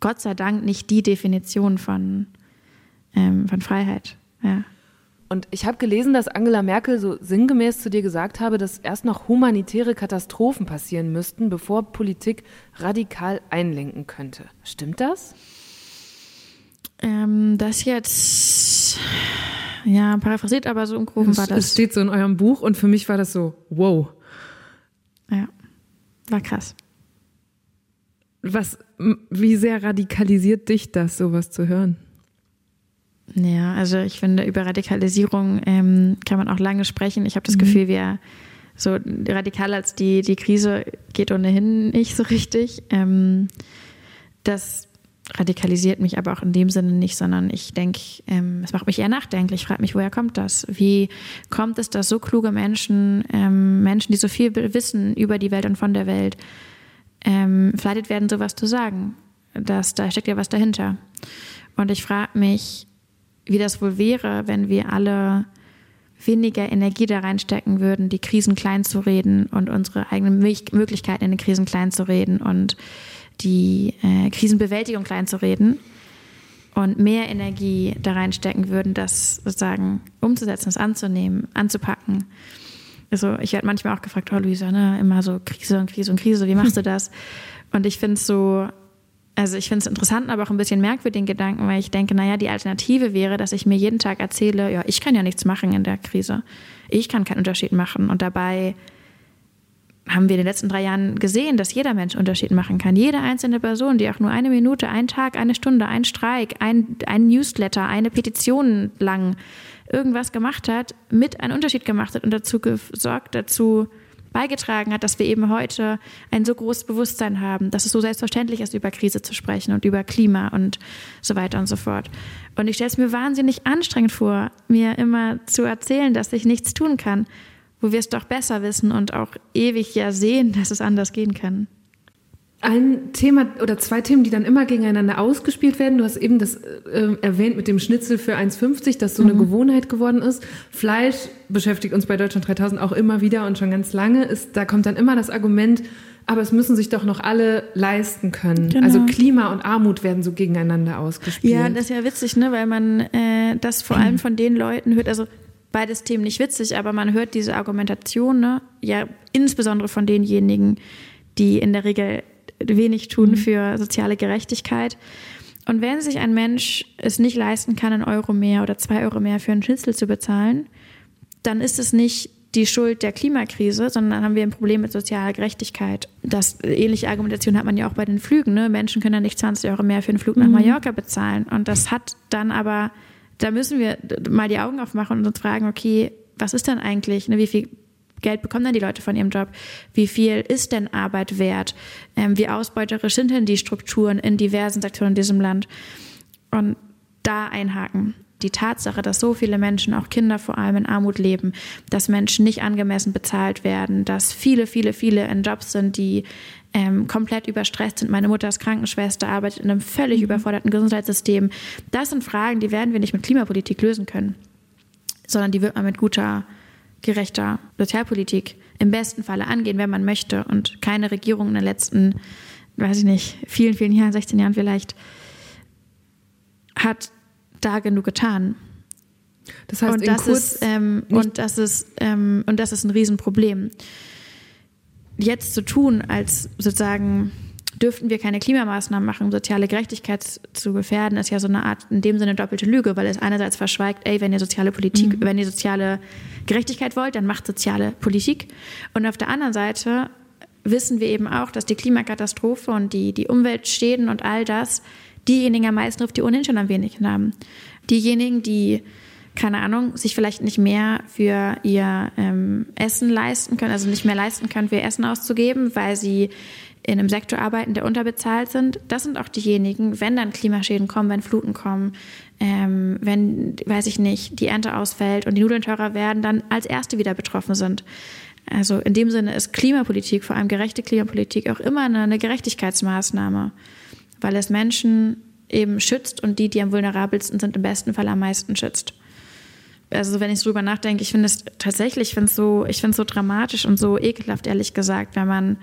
Gott sei Dank nicht die Definition von, ähm, von Freiheit. Ja. Und ich habe gelesen, dass Angela Merkel so sinngemäß zu dir gesagt habe, dass erst noch humanitäre Katastrophen passieren müssten, bevor Politik radikal einlenken könnte. Stimmt das? Ähm, das jetzt, ja, paraphrasiert, aber so im Groben war das. Es steht so in eurem Buch und für mich war das so, wow. Ja, war krass. Was, wie sehr radikalisiert dich das, sowas zu hören? Ja, also ich finde, über Radikalisierung ähm, kann man auch lange sprechen. Ich habe das mhm. Gefühl, wir so radikal als die, die Krise geht ohnehin nicht so richtig. Ähm, das radikalisiert mich aber auch in dem Sinne nicht, sondern ich denke, ähm, es macht mich eher nachdenklich. Ich frage mich, woher kommt das? Wie kommt es, dass so kluge Menschen, ähm, Menschen, die so viel wissen über die Welt und von der Welt, ähm, verleitet werden, sowas zu sagen? Das, da steckt ja was dahinter. Und ich frage mich, wie das wohl wäre, wenn wir alle weniger Energie da reinstecken würden, die Krisen klein zu reden und unsere eigenen Möglichkeiten in den Krisen klein zu reden und die äh, Krisenbewältigung kleinzureden und mehr Energie da reinstecken würden, das sozusagen umzusetzen, das anzunehmen, anzupacken. Also ich werde manchmal auch gefragt, oh Luisa, ne, immer so Krise und Krise und Krise, wie machst du das? Und ich finde es so, also ich finde es interessant, aber auch ein bisschen merkwürdig den Gedanken, weil ich denke, naja, die Alternative wäre, dass ich mir jeden Tag erzähle, ja, ich kann ja nichts machen in der Krise. Ich kann keinen Unterschied machen. Und dabei haben wir in den letzten drei Jahren gesehen, dass jeder Mensch Unterschied machen kann. Jede einzelne Person, die auch nur eine Minute, einen Tag, eine Stunde, ein Streik, ein, ein Newsletter, eine Petition lang irgendwas gemacht hat, mit einen Unterschied gemacht hat und dazu gesorgt, dazu beigetragen hat, dass wir eben heute ein so großes Bewusstsein haben, dass es so selbstverständlich ist, über Krise zu sprechen und über Klima und so weiter und so fort. Und ich stelle es mir wahnsinnig anstrengend vor, mir immer zu erzählen, dass ich nichts tun kann wo wir es doch besser wissen und auch ewig ja sehen, dass es anders gehen kann. Ein Thema oder zwei Themen, die dann immer gegeneinander ausgespielt werden. Du hast eben das äh, erwähnt mit dem Schnitzel für 1,50, das so mhm. eine Gewohnheit geworden ist. Fleisch beschäftigt uns bei Deutschland 3000 auch immer wieder und schon ganz lange. Ist, da kommt dann immer das Argument, aber es müssen sich doch noch alle leisten können. Genau. Also Klima und Armut werden so gegeneinander ausgespielt. Ja, das ist ja witzig, ne? weil man äh, das vor allem von den Leuten hört. Also beides Themen nicht witzig, aber man hört diese Argumentation, ne? ja, insbesondere von denjenigen, die in der Regel wenig tun mhm. für soziale Gerechtigkeit. Und wenn sich ein Mensch es nicht leisten kann, einen Euro mehr oder zwei Euro mehr für einen Schnitzel zu bezahlen, dann ist es nicht die Schuld der Klimakrise, sondern dann haben wir ein Problem mit sozialer Gerechtigkeit. Das ähnliche Argumentation hat man ja auch bei den Flügen. Ne? Menschen können ja nicht 20 Euro mehr für einen Flug nach mhm. Mallorca bezahlen. Und das hat dann aber da müssen wir mal die Augen aufmachen und uns fragen, okay, was ist denn eigentlich, ne, wie viel Geld bekommen denn die Leute von ihrem Job? Wie viel ist denn Arbeit wert? Ähm, wie ausbeuterisch sind denn die Strukturen in diversen Sektoren in diesem Land? Und da einhaken. Die Tatsache, dass so viele Menschen, auch Kinder vor allem, in Armut leben, dass Menschen nicht angemessen bezahlt werden, dass viele, viele, viele in Jobs sind, die ähm, komplett überstresst sind. Meine Mutter ist Krankenschwester, arbeitet in einem völlig mhm. überforderten Gesundheitssystem. Das sind Fragen, die werden wir nicht mit Klimapolitik lösen können, sondern die wird man mit guter, gerechter Sozialpolitik im besten Falle angehen, wenn man möchte. Und keine Regierung in den letzten, weiß ich nicht, vielen, vielen Jahren, 16 Jahren vielleicht, hat da genug getan. Das heißt, und, das ist, ähm, und das ist ähm, und das ist ein Riesenproblem jetzt zu tun, als sozusagen dürften wir keine Klimamaßnahmen machen, um soziale Gerechtigkeit zu gefährden, ist ja so eine Art, in dem Sinne doppelte Lüge, weil es einerseits verschweigt, ey, wenn ihr soziale Politik, mhm. wenn ihr soziale Gerechtigkeit wollt, dann macht soziale Politik. Und auf der anderen Seite wissen wir eben auch, dass die Klimakatastrophe und die, die Umweltschäden und all das diejenigen am meisten trifft, die ohnehin schon am wenigsten haben. Diejenigen, die keine Ahnung, sich vielleicht nicht mehr für ihr ähm, Essen leisten können, also nicht mehr leisten können, für ihr Essen auszugeben, weil sie in einem Sektor arbeiten, der unterbezahlt sind. Das sind auch diejenigen, wenn dann Klimaschäden kommen, wenn Fluten kommen, ähm, wenn, weiß ich nicht, die Ernte ausfällt und die Nudeln teurer werden, dann als Erste wieder betroffen sind. Also in dem Sinne ist Klimapolitik, vor allem gerechte Klimapolitik, auch immer eine, eine Gerechtigkeitsmaßnahme, weil es Menschen eben schützt und die, die am vulnerabelsten sind, im besten Fall am meisten schützt also wenn ich drüber nachdenke, ich finde es tatsächlich, ich finde es so, so dramatisch und so ekelhaft, ehrlich gesagt, wenn man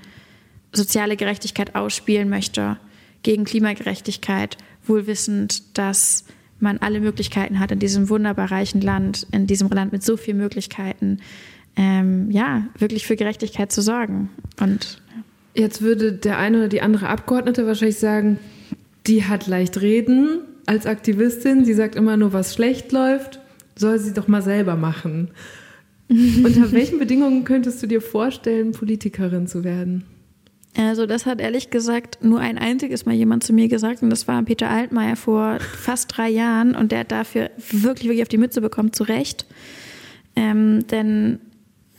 soziale Gerechtigkeit ausspielen möchte gegen Klimagerechtigkeit, wohl wissend, dass man alle Möglichkeiten hat in diesem wunderbar reichen Land, in diesem Land mit so vielen Möglichkeiten, ähm, ja, wirklich für Gerechtigkeit zu sorgen. Und ja. jetzt würde der eine oder die andere Abgeordnete wahrscheinlich sagen, die hat leicht reden als Aktivistin, sie sagt immer nur, was schlecht läuft soll sie doch mal selber machen. Unter welchen Bedingungen könntest du dir vorstellen, Politikerin zu werden? Also das hat ehrlich gesagt nur ein einziges Mal jemand zu mir gesagt und das war Peter Altmaier vor fast drei Jahren und der hat dafür wirklich, wirklich auf die Mütze bekommen, zu Recht. Ähm, denn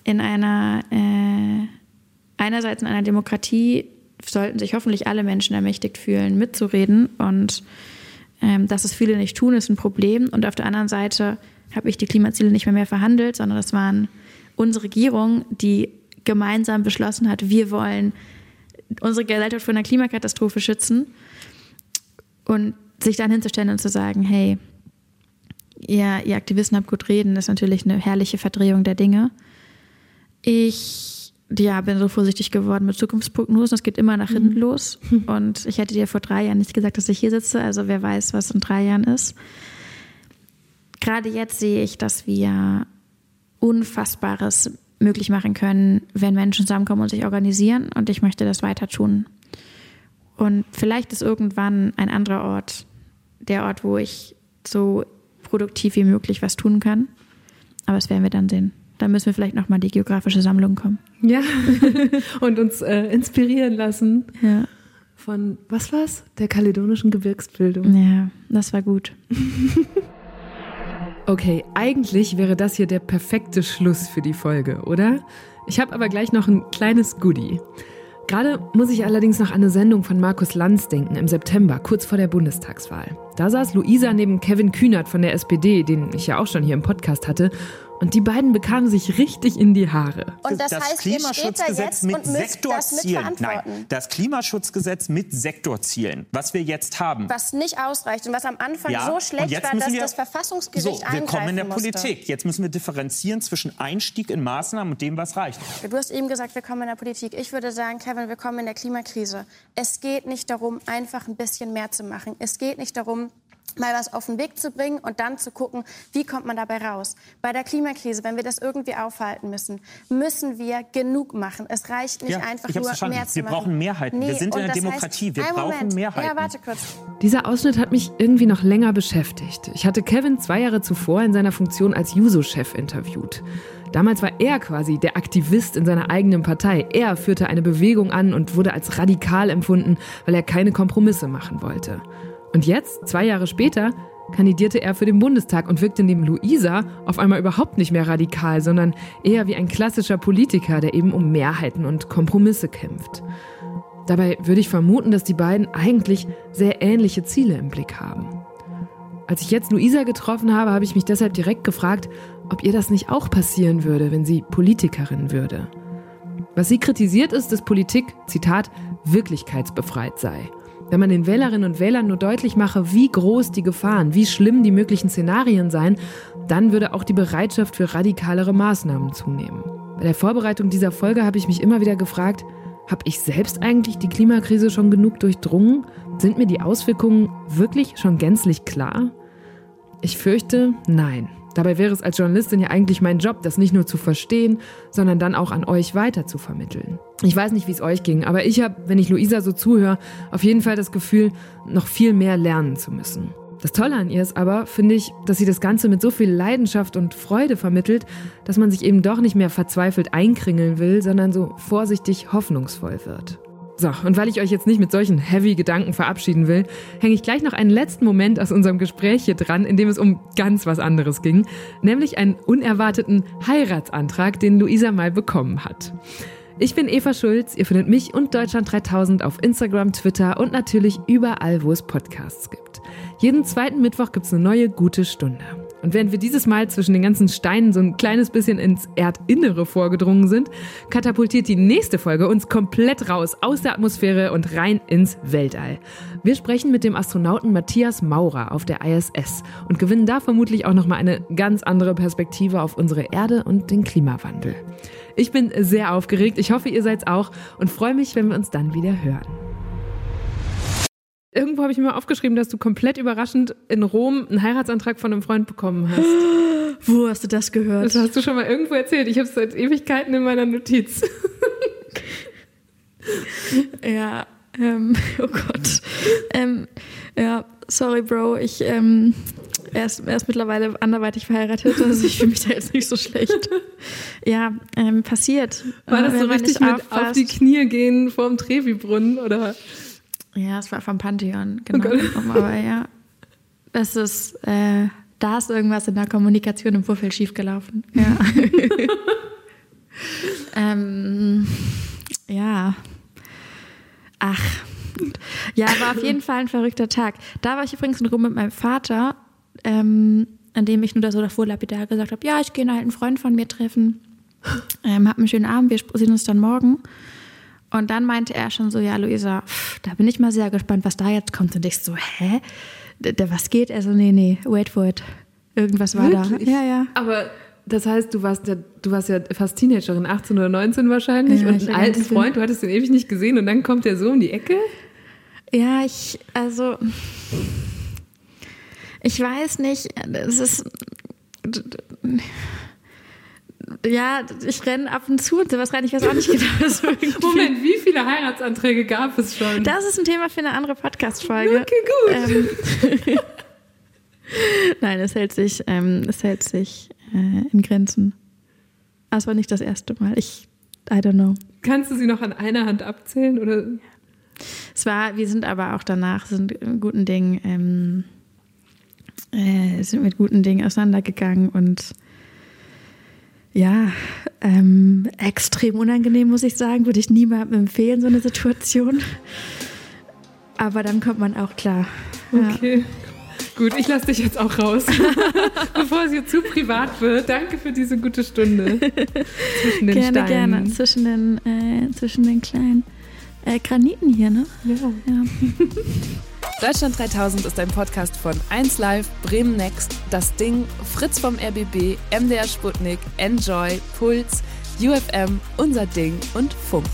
in einer, äh, einerseits in einer Demokratie sollten sich hoffentlich alle Menschen ermächtigt fühlen, mitzureden und ähm, dass es viele nicht tun, ist ein Problem. Und auf der anderen Seite habe ich die Klimaziele nicht mehr, mehr verhandelt, sondern das waren unsere Regierung, die gemeinsam beschlossen hat, wir wollen unsere Gesellschaft vor einer Klimakatastrophe schützen und sich dann hinzustellen und zu sagen, hey, ihr, ihr Aktivisten habt gut reden, ist natürlich eine herrliche Verdrehung der Dinge. Ich ja, bin so vorsichtig geworden mit Zukunftsprognosen. Es geht immer nach hinten mhm. los. Und ich hätte dir vor drei Jahren nicht gesagt, dass ich hier sitze. Also wer weiß, was in drei Jahren ist. Gerade jetzt sehe ich, dass wir Unfassbares möglich machen können, wenn Menschen zusammenkommen und sich organisieren. Und ich möchte das weiter tun. Und vielleicht ist irgendwann ein anderer Ort der Ort, wo ich so produktiv wie möglich was tun kann. Aber das werden wir dann sehen. Da müssen wir vielleicht nochmal die geografische Sammlung kommen. Ja, und uns äh, inspirieren lassen. Ja. Von, was war's? Der kaledonischen Gebirgsbildung. Ja, das war gut. Okay, eigentlich wäre das hier der perfekte Schluss für die Folge, oder? Ich habe aber gleich noch ein kleines Goodie. Gerade muss ich allerdings noch an eine Sendung von Markus Lanz denken im September, kurz vor der Bundestagswahl. Da saß Luisa neben Kevin Kühnert von der SPD, den ich ja auch schon hier im Podcast hatte, und die beiden bekamen sich richtig in die Haare. Und das, das heißt, Klimaschutzgesetz mit Sektorzielen. Nein, das Klimaschutzgesetz mit Sektorzielen, was wir jetzt haben. Was nicht ausreicht und was am Anfang ja, so schlecht war, dass wir, das Verfassungsgericht so, Wir kommen in der musste. Politik. Jetzt müssen wir differenzieren zwischen Einstieg in Maßnahmen und dem, was reicht. Du hast eben gesagt, wir kommen in der Politik. Ich würde sagen, Kevin, wir kommen in der Klimakrise. Es geht nicht darum, einfach ein bisschen mehr zu machen. Es geht nicht darum, mal was auf den Weg zu bringen und dann zu gucken, wie kommt man dabei raus. Bei der Klimakrise, wenn wir das irgendwie aufhalten müssen, müssen wir genug machen. Es reicht nicht ja, einfach nur verstanden. mehr zu wir machen. Wir brauchen Mehrheiten. Nee, wir sind in der Demokratie. Heißt, wir brauchen Moment. Mehrheiten. Ja, warte kurz. Dieser Ausschnitt hat mich irgendwie noch länger beschäftigt. Ich hatte Kevin zwei Jahre zuvor in seiner Funktion als Juso-Chef interviewt. Damals war er quasi der Aktivist in seiner eigenen Partei. Er führte eine Bewegung an und wurde als radikal empfunden, weil er keine Kompromisse machen wollte. Und jetzt, zwei Jahre später, kandidierte er für den Bundestag und wirkte neben Luisa auf einmal überhaupt nicht mehr radikal, sondern eher wie ein klassischer Politiker, der eben um Mehrheiten und Kompromisse kämpft. Dabei würde ich vermuten, dass die beiden eigentlich sehr ähnliche Ziele im Blick haben. Als ich jetzt Luisa getroffen habe, habe ich mich deshalb direkt gefragt, ob ihr das nicht auch passieren würde, wenn sie Politikerin würde. Was sie kritisiert ist, dass Politik, Zitat, wirklichkeitsbefreit sei. Wenn man den Wählerinnen und Wählern nur deutlich mache, wie groß die Gefahren, wie schlimm die möglichen Szenarien seien, dann würde auch die Bereitschaft für radikalere Maßnahmen zunehmen. Bei der Vorbereitung dieser Folge habe ich mich immer wieder gefragt, habe ich selbst eigentlich die Klimakrise schon genug durchdrungen? Sind mir die Auswirkungen wirklich schon gänzlich klar? Ich fürchte, nein. Dabei wäre es als Journalistin ja eigentlich mein Job, das nicht nur zu verstehen, sondern dann auch an euch weiter zu vermitteln. Ich weiß nicht, wie es euch ging, aber ich habe, wenn ich Luisa so zuhöre, auf jeden Fall das Gefühl, noch viel mehr lernen zu müssen. Das Tolle an ihr ist aber, finde ich, dass sie das Ganze mit so viel Leidenschaft und Freude vermittelt, dass man sich eben doch nicht mehr verzweifelt einkringeln will, sondern so vorsichtig hoffnungsvoll wird. So, und weil ich euch jetzt nicht mit solchen heavy Gedanken verabschieden will, hänge ich gleich noch einen letzten Moment aus unserem Gespräch hier dran, in dem es um ganz was anderes ging, nämlich einen unerwarteten Heiratsantrag, den Luisa mal bekommen hat. Ich bin Eva Schulz, ihr findet mich und Deutschland 3000 auf Instagram, Twitter und natürlich überall, wo es Podcasts gibt. Jeden zweiten Mittwoch gibt es eine neue gute Stunde. Und während wir dieses Mal zwischen den ganzen Steinen so ein kleines bisschen ins Erdinnere vorgedrungen sind, katapultiert die nächste Folge uns komplett raus aus der Atmosphäre und rein ins Weltall. Wir sprechen mit dem Astronauten Matthias Maurer auf der ISS und gewinnen da vermutlich auch nochmal eine ganz andere Perspektive auf unsere Erde und den Klimawandel. Ich bin sehr aufgeregt, ich hoffe, ihr seid's auch und freue mich, wenn wir uns dann wieder hören irgendwo habe ich mir mal aufgeschrieben, dass du komplett überraschend in Rom einen Heiratsantrag von einem Freund bekommen hast. Wo hast du das gehört? Das hast du schon mal irgendwo erzählt. Ich habe es seit Ewigkeiten in meiner Notiz. ja, ähm, oh Gott. Ähm, ja, sorry, Bro. Ich, ähm, Er ist, er ist mittlerweile anderweitig verheiratet, also ich fühle mich da jetzt nicht so schlecht. Ja, ähm, passiert. War das so richtig mit auf die Knie gehen vorm Trevi-Brunnen, oder? Ja, es war vom Pantheon, genau. Oh Aber ja, das ist, äh, da ist irgendwas in der Kommunikation im Vorfeld schiefgelaufen. Ja. ähm, ja. Ach. Ja, war auf jeden Fall ein verrückter Tag. Da war ich übrigens in Rom mit meinem Vater, ähm, an dem ich nur da so davor lapidar gesagt habe, ja, ich gehe einen Freund von mir treffen, ähm, hab einen schönen Abend, wir sehen uns dann morgen. Und dann meinte er schon so, ja, Luisa, da bin ich mal sehr gespannt, was da jetzt kommt. Und ich so, hä? Was geht? Also, nee, nee, wait for it. Irgendwas war Wirklich? da. Ja, ja. Aber das heißt, du warst ja, du warst ja fast Teenagerin, 18 oder 19 wahrscheinlich, ja, und einen alten Freund, du hattest den ewig nicht gesehen und dann kommt der so um die Ecke? Ja, ich, also, ich weiß nicht, es ist, ja, ich renne ab und zu und sowas rein. Ich weiß auch nicht genau. Moment, wie viele Heiratsanträge gab es schon? Das ist ein Thema für eine andere Podcast-Folge. Okay, gut. Ähm, Nein, es hält sich, ähm, es hält sich äh, in Grenzen. Aber es war nicht das erste Mal. Ich, I don't know. Kannst du sie noch an einer Hand abzählen oder? Es war, wir sind aber auch danach sind guten Dingen, ähm, äh, sind mit guten Dingen auseinandergegangen und ja, ähm, extrem unangenehm, muss ich sagen. Würde ich niemandem empfehlen, so eine Situation. Aber dann kommt man auch klar. Okay. Ja. Gut, ich lasse dich jetzt auch raus, bevor es hier zu privat wird. Danke für diese gute Stunde zwischen den gerne, Steinen. Gerne, gerne. Zwischen den, äh, zwischen den kleinen äh, Graniten hier, ne? Ja. ja. Deutschland 3000 ist ein Podcast von 1Live, Bremen Next, Das Ding, Fritz vom RBB, MDR Sputnik, Enjoy, Puls, UFM, Unser Ding und Funk.